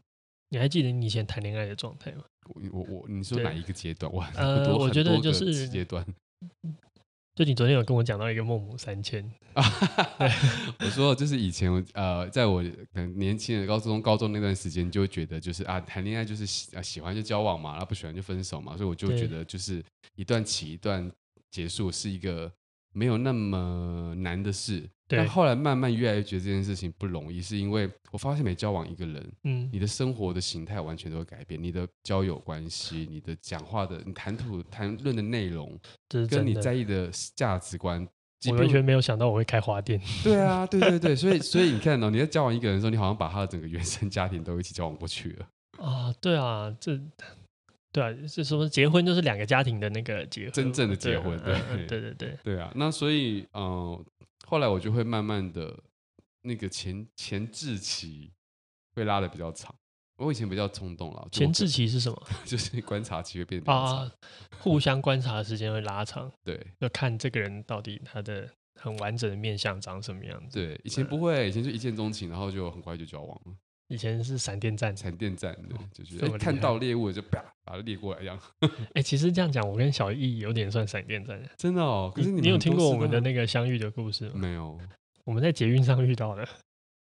你还记得你以前谈恋爱的状态吗？我我你说哪一个阶段？哇，呃，(laughs) 我觉得就是阶段。就你昨天有跟我讲到一个孟母三迁，(laughs) 我说就是以前呃，在我年轻的高中高中那段时间，就会觉得就是啊，谈恋爱就是喜啊喜欢就交往嘛，然后不喜欢就分手嘛，所以我就觉得就是一段起一段。结束是一个没有那么难的事，但后来慢慢越来越觉得这件事情不容易，是因为我发现每交往一个人，嗯，你的生活的形态完全都会改变，你的交友关系、你的讲话的、你谈吐谈论的内容，跟你在意的价值观，我完全没有想到我会开花店。对啊，对对对，(laughs) 所以所以你看到、喔、你在交往一个人的时候，你好像把他的整个原生家庭都一起交往过去了。啊，对啊，这。对啊，是说结婚就是两个家庭的那个结婚，真正的结婚，对对、嗯、对对对，对啊。那所以，嗯、呃，后来我就会慢慢的，那个前前置期会拉的比较长。我以前比较冲动了。前置期是什么？(laughs) 就是观察期会变啊，(laughs) 互相观察的时间会拉长。(laughs) 对，要看这个人到底他的很完整的面相长什么样子。对，以前不会，以前就一见钟情，然后就很快就交往了。以前是闪电战，闪电战，对，就是看到猎物就啪把它猎过来一样。哎，其实这样讲，我跟小易有点算闪电战，(laughs) 真的哦。可是你有听过我们的那个相遇的故事吗？没有，我们在捷运上遇到的。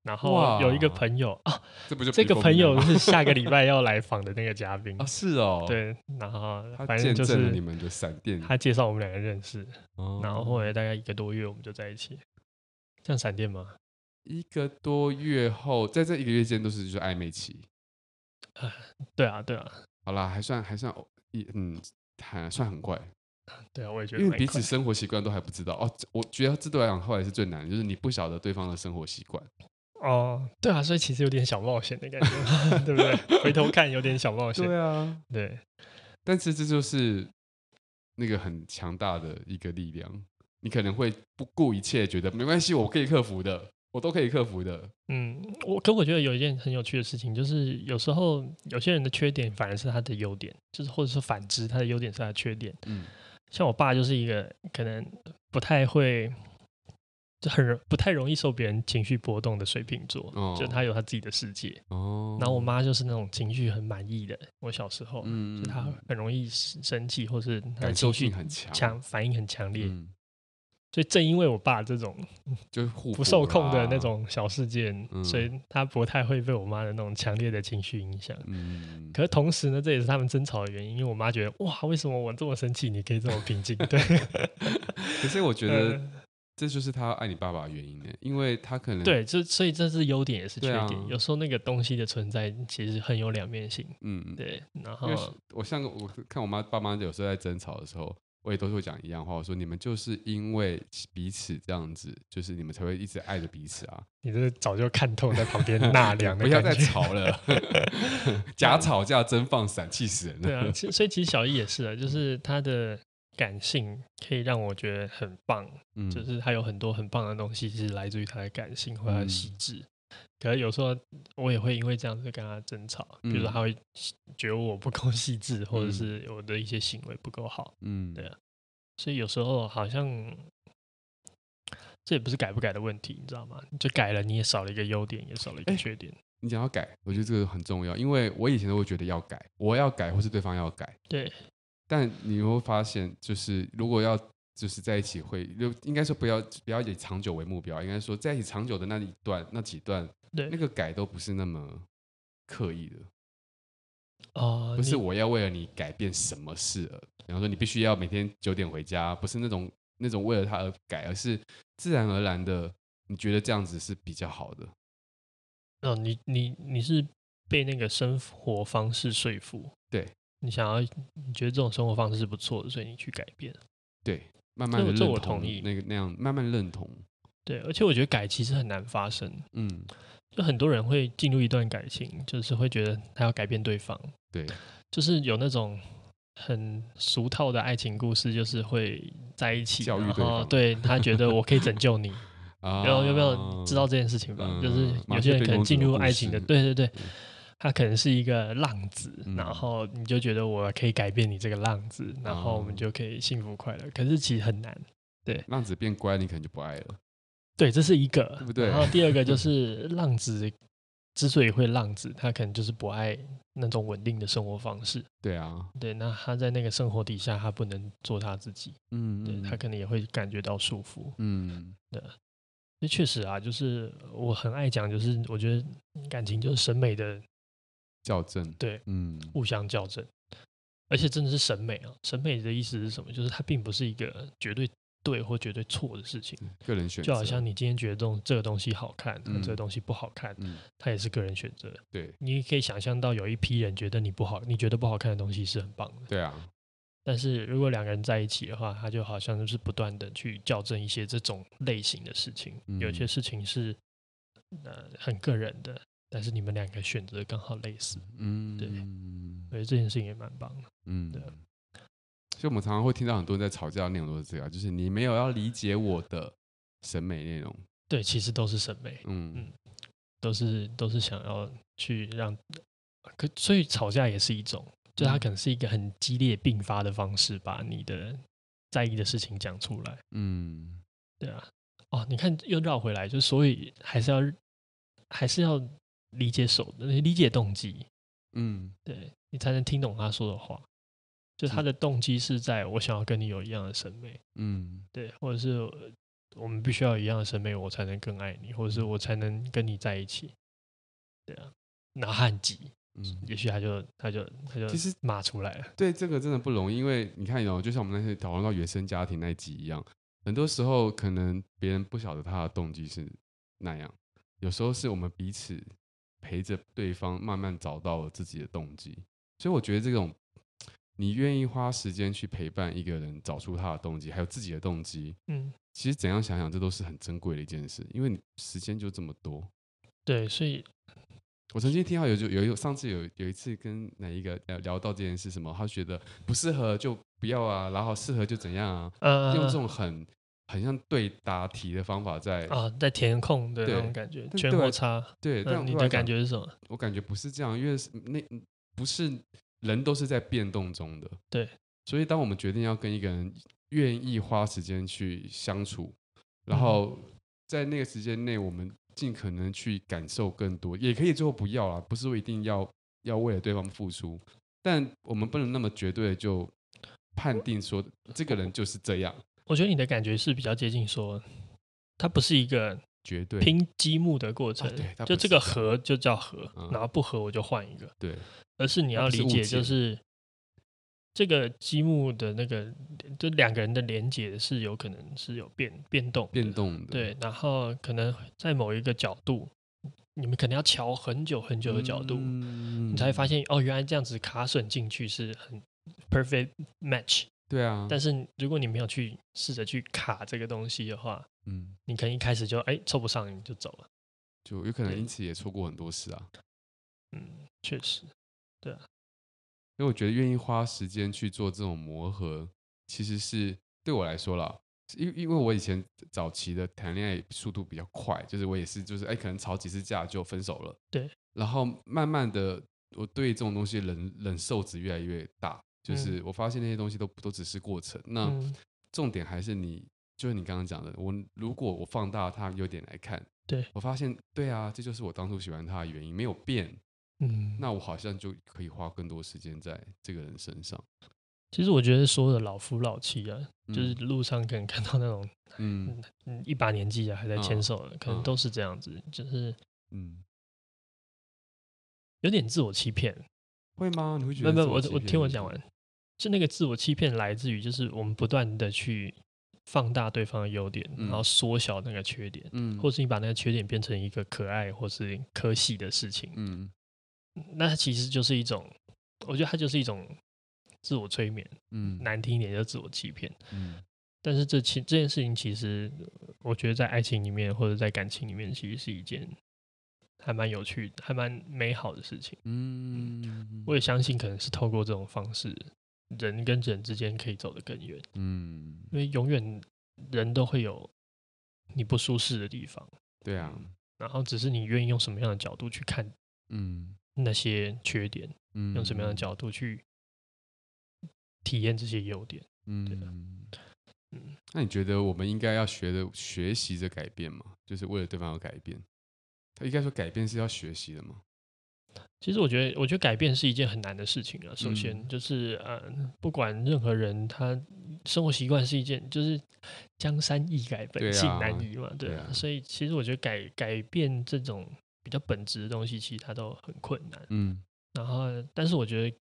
然后有一个朋友啊，这不就这个朋友是下个礼 (laughs) 拜要来访的那个嘉宾啊？是哦，对。然后反正就是你们的闪电，他介绍我们两个认识，然后后来大概一个多月，我们就在一起。像闪电吗？一个多月后，在这一个月间都是就是暧昧期，(sighs) 对啊，对啊，好啦，还算还算一嗯，还算很快，(laughs) 对啊，我也觉得，因为彼此生活习惯都还不知道哦。我觉得这对来讲后来是最难的，就是你不晓得对方的生活习惯。哦，对啊，所以其实有点小冒险的感觉，(laughs) 对不对？回头看有点小冒 (laughs) 险，对啊，对。但是这就是那个很强大的一个力量，你可能会不顾一切，觉得没关系，我可以克服的。我都可以克服的。嗯，我可我觉得有一件很有趣的事情，就是有时候有些人的缺点反而是他的优点，就是或者是反之，他的优点是他的缺点。嗯，像我爸就是一个可能不太会就很不太容易受别人情绪波动的水瓶座，哦、就他有他自己的世界。哦，然后我妈就是那种情绪很满意的。我小时候，嗯，就她很容易生气，或是她的情绪很强，反应很强烈。嗯、所以正因为我爸这种就是不受控的那种小事件，嗯、所以他不太会被我妈的那种强烈的情绪影响。嗯，可是同时呢，这也是他们争吵的原因，因为我妈觉得哇，为什么我这么生气，你可以这么平静？(laughs) 对。(laughs) 可是我觉得。嗯这就是他爱你爸爸的原因呢，因为他可能对，这所以这是优点也是缺点。啊、有时候那个东西的存在其实很有两面性。嗯，对。然后我像我看我妈爸妈有时候在争吵的时候，我也都是会讲一样话，我说你们就是因为彼此这样子，就是你们才会一直爱着彼此啊。你这早就看透，在旁边纳 (laughs) 凉，不要再吵了。(laughs) 假吵架真放闪，气死人了。对啊，所以其实小一也是啊，就是他的。感性可以让我觉得很棒，嗯，就是他有很多很棒的东西是来自于他的感性或他的细致。嗯、可是有时候我也会因为这样子跟他争吵，嗯、比如说他会觉得我不够细致，或者是我的一些行为不够好，嗯，对啊。所以有时候好像这也不是改不改的问题，你知道吗？就改了，你也少了一个优点，也少了一个缺点。欸、你讲要改，我觉得这个很重要，因为我以前都会觉得要改，我要改，或是对方要改，对。但你会发现，就是如果要就是在一起会，就应该说不要不要以长久为目标，应该说在一起长久的那一段那几段，对那个改都不是那么刻意的。哦、呃，不是我要为了你改变什么事而，比方说你必须要每天九点回家，不是那种那种为了他而改，而是自然而然的，你觉得这样子是比较好的。哦、呃，你你你是被那个生活方式说服？对。你想要，你觉得这种生活方式是不错的，所以你去改变。对，慢慢的认同，我同意。那个那样慢慢认同。对，而且我觉得改其实很难发生。嗯，就很多人会进入一段感情，就是会觉得他要改变对方。对，就是有那种很俗套的爱情故事，就是会在一起，教育对他觉得我可以拯救你。(laughs) 啊，有有没有知道这件事情吧？嗯、就是有些人可能进入爱情的，对对对。他可能是一个浪子，嗯、然后你就觉得我可以改变你这个浪子，嗯、然后我们就可以幸福快乐。可是其实很难，对。浪子变乖，你可能就不爱了。对，这是一个，对不对？然后第二个就 (laughs) 是浪子之所以会浪子，他可能就是不爱那种稳定的生活方式。对啊，对，那他在那个生活底下，他不能做他自己。嗯，对，他可能也会感觉到束缚。嗯，对。那确实啊，就是我很爱讲，就是我觉得感情就是审美的。校正，对，嗯，互相校正，而且真的是审美啊！审美的意思是什么？就是它并不是一个绝对对或绝对错的事情，个人选择。就好像你今天觉得这种这个东西好看，嗯、这个东西不好看，嗯、它也是个人选择。对，你可以想象到有一批人觉得你不好，你觉得不好看的东西是很棒的。对啊，但是如果两个人在一起的话，他就好像就是不断的去校正一些这种类型的事情，嗯、有些事情是呃很个人的。但是你们两个选择刚好类似，嗯，对，所以这件事情也蛮棒的，嗯，对。所以我们常常会听到很多人在吵架的内容都是这样，就是你没有要理解我的审美内容。对，其实都是审美，嗯嗯，都是都是想要去让，可所以吵架也是一种，就它可能是一个很激烈并发的方式，把你的在意的事情讲出来，嗯，对啊，哦，你看又绕回来，就所以还是要还是要。理解手的理解动机，嗯，对，你才能听懂他说的话。就他的动机是在我想要跟你有一样的审美，嗯，对，或者是我们必须要有一样的审美，我才能更爱你，或者是我才能跟你在一起。对啊，然后他很急，嗯，也许他就他就他就其实骂出来了。对，这个真的不容易，因为你看哦，就像我们那些讨论到原生家庭那一集一样，很多时候可能别人不晓得他的动机是那样，有时候是我们彼此。陪着对方慢慢找到了自己的动机，所以我觉得这种你愿意花时间去陪伴一个人找出他的动机，还有自己的动机，嗯，其实怎样想想，这都是很珍贵的一件事，因为你时间就这么多。对，所以我曾经听到有就有有上次有有一次跟哪一个聊聊到这件事，什么他觉得不适合就不要啊，然后适合就怎样啊，呃、用这种很。很像对答题的方法在啊，在填空的那种感觉，全或差。对，但你的感觉是什么？我感觉不是这样，因为那不是人都是在变动中的。对，所以当我们决定要跟一个人愿意花时间去相处，然后在那个时间内，我们尽可能去感受更多，也可以最后不要啦，不是说一定要要为了对方付出，但我们不能那么绝对的就判定说这个人就是这样。我觉得你的感觉是比较接近说，它不是一个绝对拼积木的过程，啊、就这个合就叫合，嗯、然后不合我就换一个，对，而是你要理解就是。这个积木的那个，就两个人的连接是有可能是有变变动变动的，对，然后可能在某一个角度，你们可能要瞧很久很久的角度，嗯、你才会发现哦，原来这样子卡榫进去是很 perfect match。对啊，但是如果你没有去试着去卡这个东西的话，嗯，你可能一开始就哎凑不上你就走了，就有可能因此也错过很多事啊。嗯，确实，对啊。因为我觉得愿意花时间去做这种磨合，其实是对我来说啦，因因为我以前早期的谈恋爱速度比较快，就是我也是就是哎，可能吵几次架就分手了。对。然后慢慢的，我对这种东西忍忍受值越来越大，就是我发现那些东西都都只是过程。那重点还是你，就是你刚刚讲的，我如果我放大它优点来看，对我发现对啊，这就是我当初喜欢他的原因，没有变。嗯，那我好像就可以花更多时间在这个人身上。其实我觉得所有的老夫老妻啊，嗯、就是路上可能看到那种，嗯 (laughs) 嗯，一把年纪啊还在牵手的，嗯、可能都是这样子，嗯、就是，嗯，有点自我欺骗，会吗？你会觉得？没有，我我听我讲完，就那个自我欺骗来自于，就是我们不断的去放大对方的优点，嗯、然后缩小那个缺点，嗯，或是你把那个缺点变成一个可爱或是可喜的事情，嗯。那其实就是一种，我觉得它就是一种自我催眠，嗯，难听一点就自我欺骗，嗯。但是这其这件事情，其实我觉得在爱情里面或者在感情里面，其实是一件还蛮有趣、还蛮美好的事情，嗯。我也相信，可能是透过这种方式，人跟人之间可以走得更远，嗯。因为永远人都会有你不舒适的地方，对啊。然后只是你愿意用什么样的角度去看，嗯。那些缺点，嗯，用什么样的角度去体验这些优点？嗯，对的，嗯。那你觉得我们应该要学的学习着改变吗？就是为了对方要改变？他应该说改变是要学习的吗？其实我觉得，我觉得改变是一件很难的事情啊。首先就是，呃，不管任何人，他生活习惯是一件，就是江山易改，本性难移嘛，对啊。对啊，所以其实我觉得改改变这种。比较本质的东西，其实它都很困难。嗯，然后，但是我觉得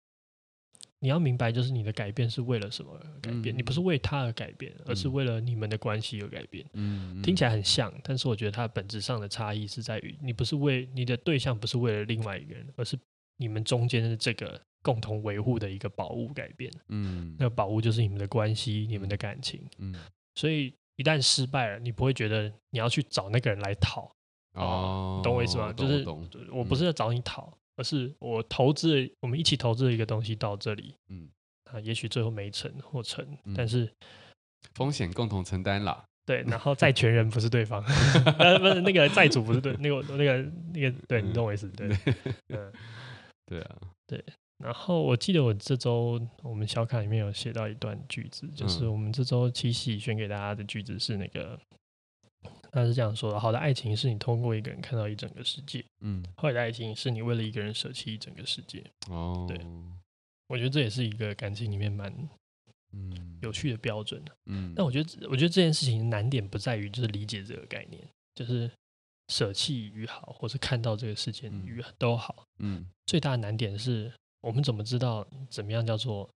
你要明白，就是你的改变是为了什么而改变？嗯、你不是为他而改变，而是为了你们的关系而改变。嗯，听起来很像，但是我觉得它本质上的差异是在于，你不是为你的对象，不是为了另外一个人，而是你们中间的这个共同维护的一个宝物改变。嗯，那个宝物就是你们的关系，你们的感情。嗯，所以一旦失败了，你不会觉得你要去找那个人来讨。哦，懂我意思吗？就是我不是在找你讨，而是我投资，我们一起投资的一个东西到这里，嗯，啊，也许最后没成或成，但是风险共同承担啦。对，然后债权人不是对方，(laughs) 呃，不是那个债主不是对，那个那个那个，对你懂我意思？对，嗯，对啊，(laughs) 对。然后我记得我这周我们小卡里面有写到一段句子，就是我们这周七夕选给大家的句子是那个。他是这样说的：好的爱情是你通过一个人看到一整个世界，嗯，坏的爱情是你为了一个人舍弃一整个世界。哦，对，我觉得这也是一个感情里面蛮嗯有趣的标准。嗯，但我觉得，我觉得这件事情难点不在于就是理解这个概念，就是舍弃与好，或是看到这个世界与都好。嗯，最大的难点是我们怎么知道怎么样叫做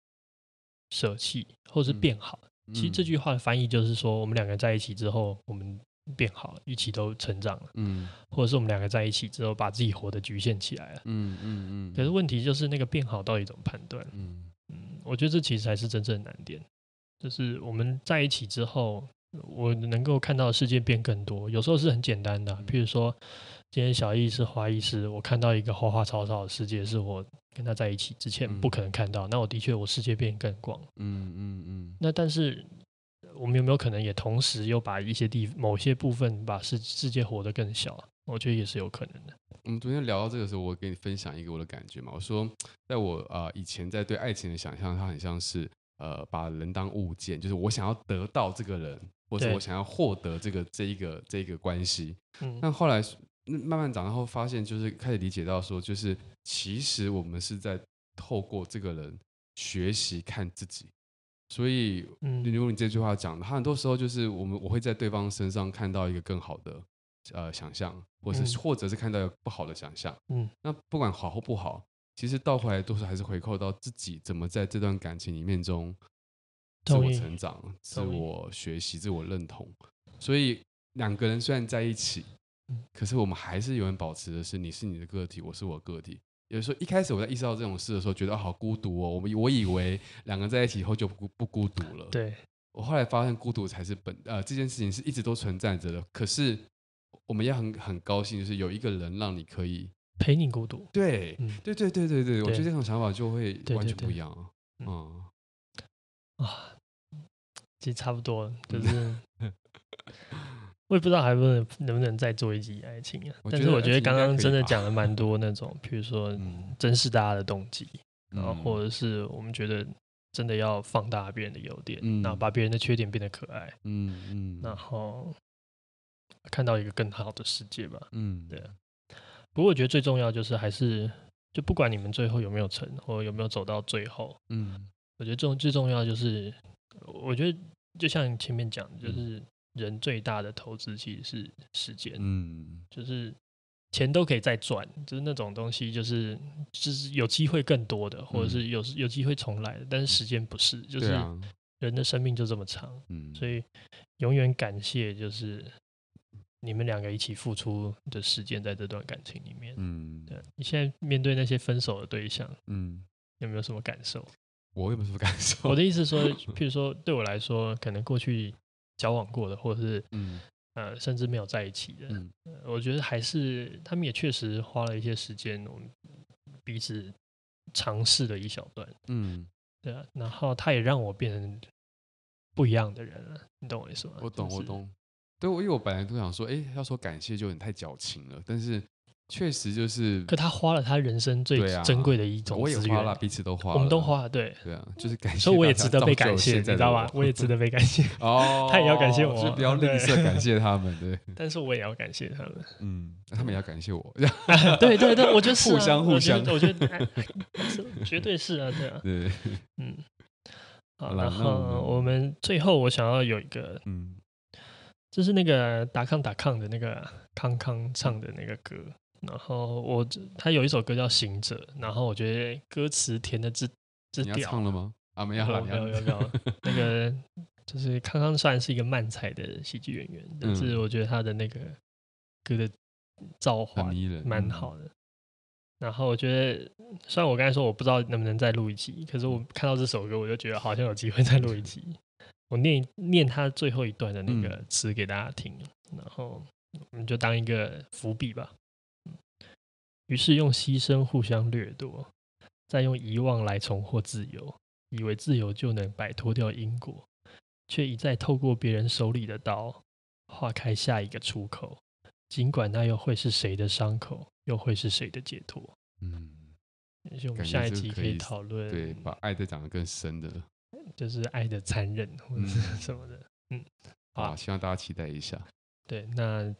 舍弃，或是变好？其实这句话的翻译就是说，我们两个在一起之后，我们。变好了，一起都成长了，嗯，或者是我们两个在一起之后，把自己活得局限起来了，嗯嗯嗯。可是问题就是那个变好到底怎么判断？嗯嗯，我觉得这其实才是真正的难点，就是我们在一起之后，我能够看到的世界变更多，有时候是很简单的，譬如说今天小易是花艺师，我看到一个花花草草的世界，是我跟他在一起之前不可能看到，那我的确我世界变更广，嗯嗯嗯。那但是。我们有没有可能也同时又把一些地某些部分把世世界活得更小？我觉得也是有可能的。我们昨天聊到这个时候，我给你分享一个我的感觉嘛。我说，在我啊、呃、以前在对爱情的想象，它很像是呃把人当物件，就是我想要得到这个人，或者我想要获得这个这一个这一个关系。嗯，但后来慢慢长大后，发现就是开始理解到说，就是其实我们是在透过这个人学习看自己。所以，嗯，如果你这句话讲的，他很多时候就是我们我会在对方身上看到一个更好的呃想象，或是或者是看到一个不好的想象。嗯，那不管好或不好，其实倒回来都是还是回扣到自己怎么在这段感情里面中自我成长、自我学习、自我认同。所以两个人虽然在一起，可是我们还是永远保持的是你是你的个体，我是我个体。有时候一开始我在意识到这种事的时候，觉得好孤独哦。我我以为两个人在一起以后就不不孤独了。对，我后来发现孤独才是本呃这件事情是一直都存在着的。可是我们也很很高兴，就是有一个人让你可以陪你孤独。对，嗯、对对对对对，我觉得这种想法就会完全不一样。对对对嗯啊，其实差不多，就是。我也不知道还不能能不能再做一集爱情啊，但是我觉得刚刚真的讲了蛮多那种，比如说珍视大家的动机，然后或者是我们觉得真的要放大别人的优点，嗯。然后把别人的缺点变得可爱，嗯嗯，然后看到一个更好的世界吧，嗯，对。不过我觉得最重要就是还是就不管你们最后有没有成，或有没有走到最后，嗯，我觉得重最重要就是我觉得就像前面讲，就是。人最大的投资其实是时间，嗯，就是钱都可以再赚，就是那种东西，就是就是有机会更多的，或者是有有机会重来的，但是时间不是，就是人的生命就这么长，嗯，所以永远感谢就是你们两个一起付出的时间在这段感情里面，嗯，对，你现在面对那些分手的对象，嗯，有没有什么感受？我有没有什么感受？我的意思说，(laughs) 譬如说对我来说，可能过去。交往过的，或者是嗯呃，甚至没有在一起的，嗯，我觉得还是他们也确实花了一些时间，我们彼此尝试了一小段，嗯，对啊，然后他也让我变成不一样的人了，你懂我意思吗？我懂，我懂，对，我因为我本来都想说，哎，要说感谢就有点太矫情了，但是。确实就是，可他花了他人生最珍贵的一种资源，我也花了，彼此都花了，我们都花了，对，对啊，就是感谢，所以我也值得被感谢，你知道吗？我。也值得被感谢。哦，(laughs) 他也要感谢我，就不要吝啬感谢他们，对。(laughs) 但是我也要感谢他们，嗯，他们也要感谢我，(laughs) 对对对，我觉得是互相互相，我觉得绝对是啊，对啊，对，嗯，好，然后我们最后我想要有一个，嗯，就是那个打康打康的那个康康唱的那个歌。然后我他有一首歌叫《行者》，然后我觉得歌词填的之之屌。你要唱了吗？啊，没有了，没有，没有，没有。(laughs) 那个就是康康算是一个漫才的喜剧演员，嗯、但是我觉得他的那个歌的造化蛮好的。然后我觉得，虽然我刚才说我不知道能不能再录一集，可是我看到这首歌，我就觉得好像有机会再录一集。(laughs) 我念念他最后一段的那个词给大家听，嗯、然后我们就当一个伏笔吧。于是用牺牲互相掠夺，再用遗忘来重获自由，以为自由就能摆脱掉因果，却一再透过别人手里的刀划开下一个出口，尽管那又会是谁的伤口，又会是谁的解脱？嗯，也许我们下一集可以讨论，对，把爱再讲得更深的，就是爱的残忍或者是什么的。嗯，嗯好，好，希望大家期待一下。对，那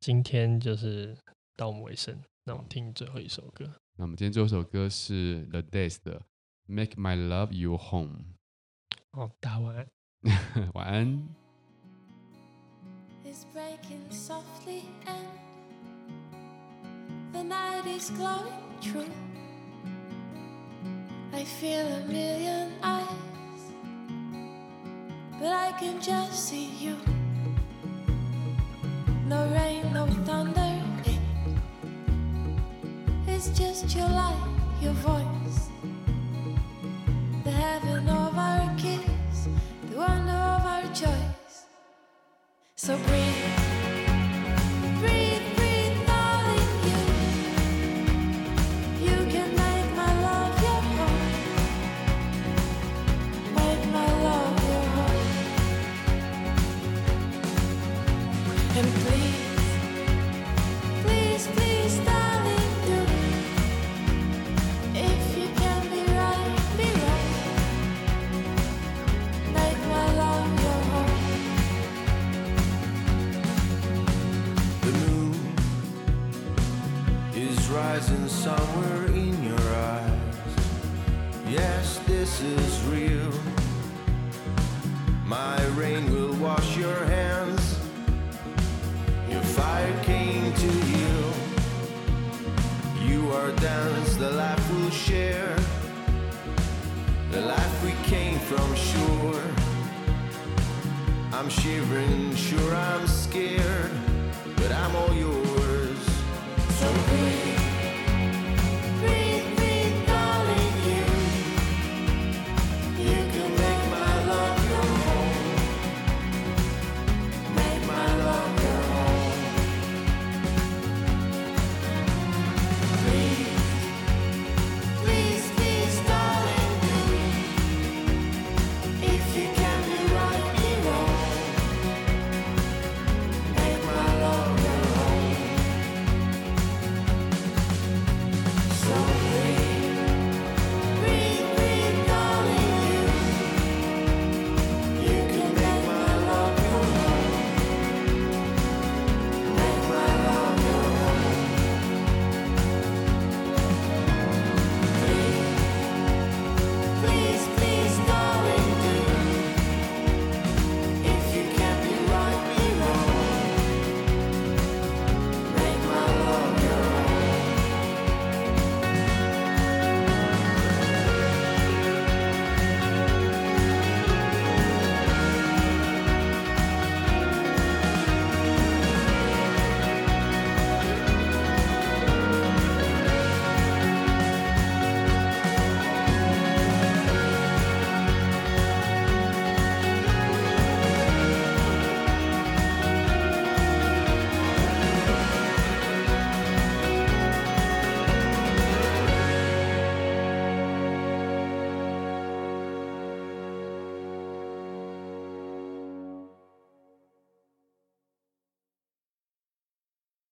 今天就是到我们尾声。那我们听最后一首歌。那我们今天最后一首歌是 The Days 的 Make My Love You Home。哦，大晚，晚安。Is breaking softly and the night is glowing true. I feel a million eyes, but I can just see you. No rain, no thunder. It's just your light, your voice, the heaven of our kiss, the wonder of our choice. So breathe. somewhere in your eyes. Yes, this is real. My rain will wash your hands. Your fire came to heal. You are dance, the life we'll share. The life we came from sure. I'm shivering, sure I'm scared, but I'm all yours.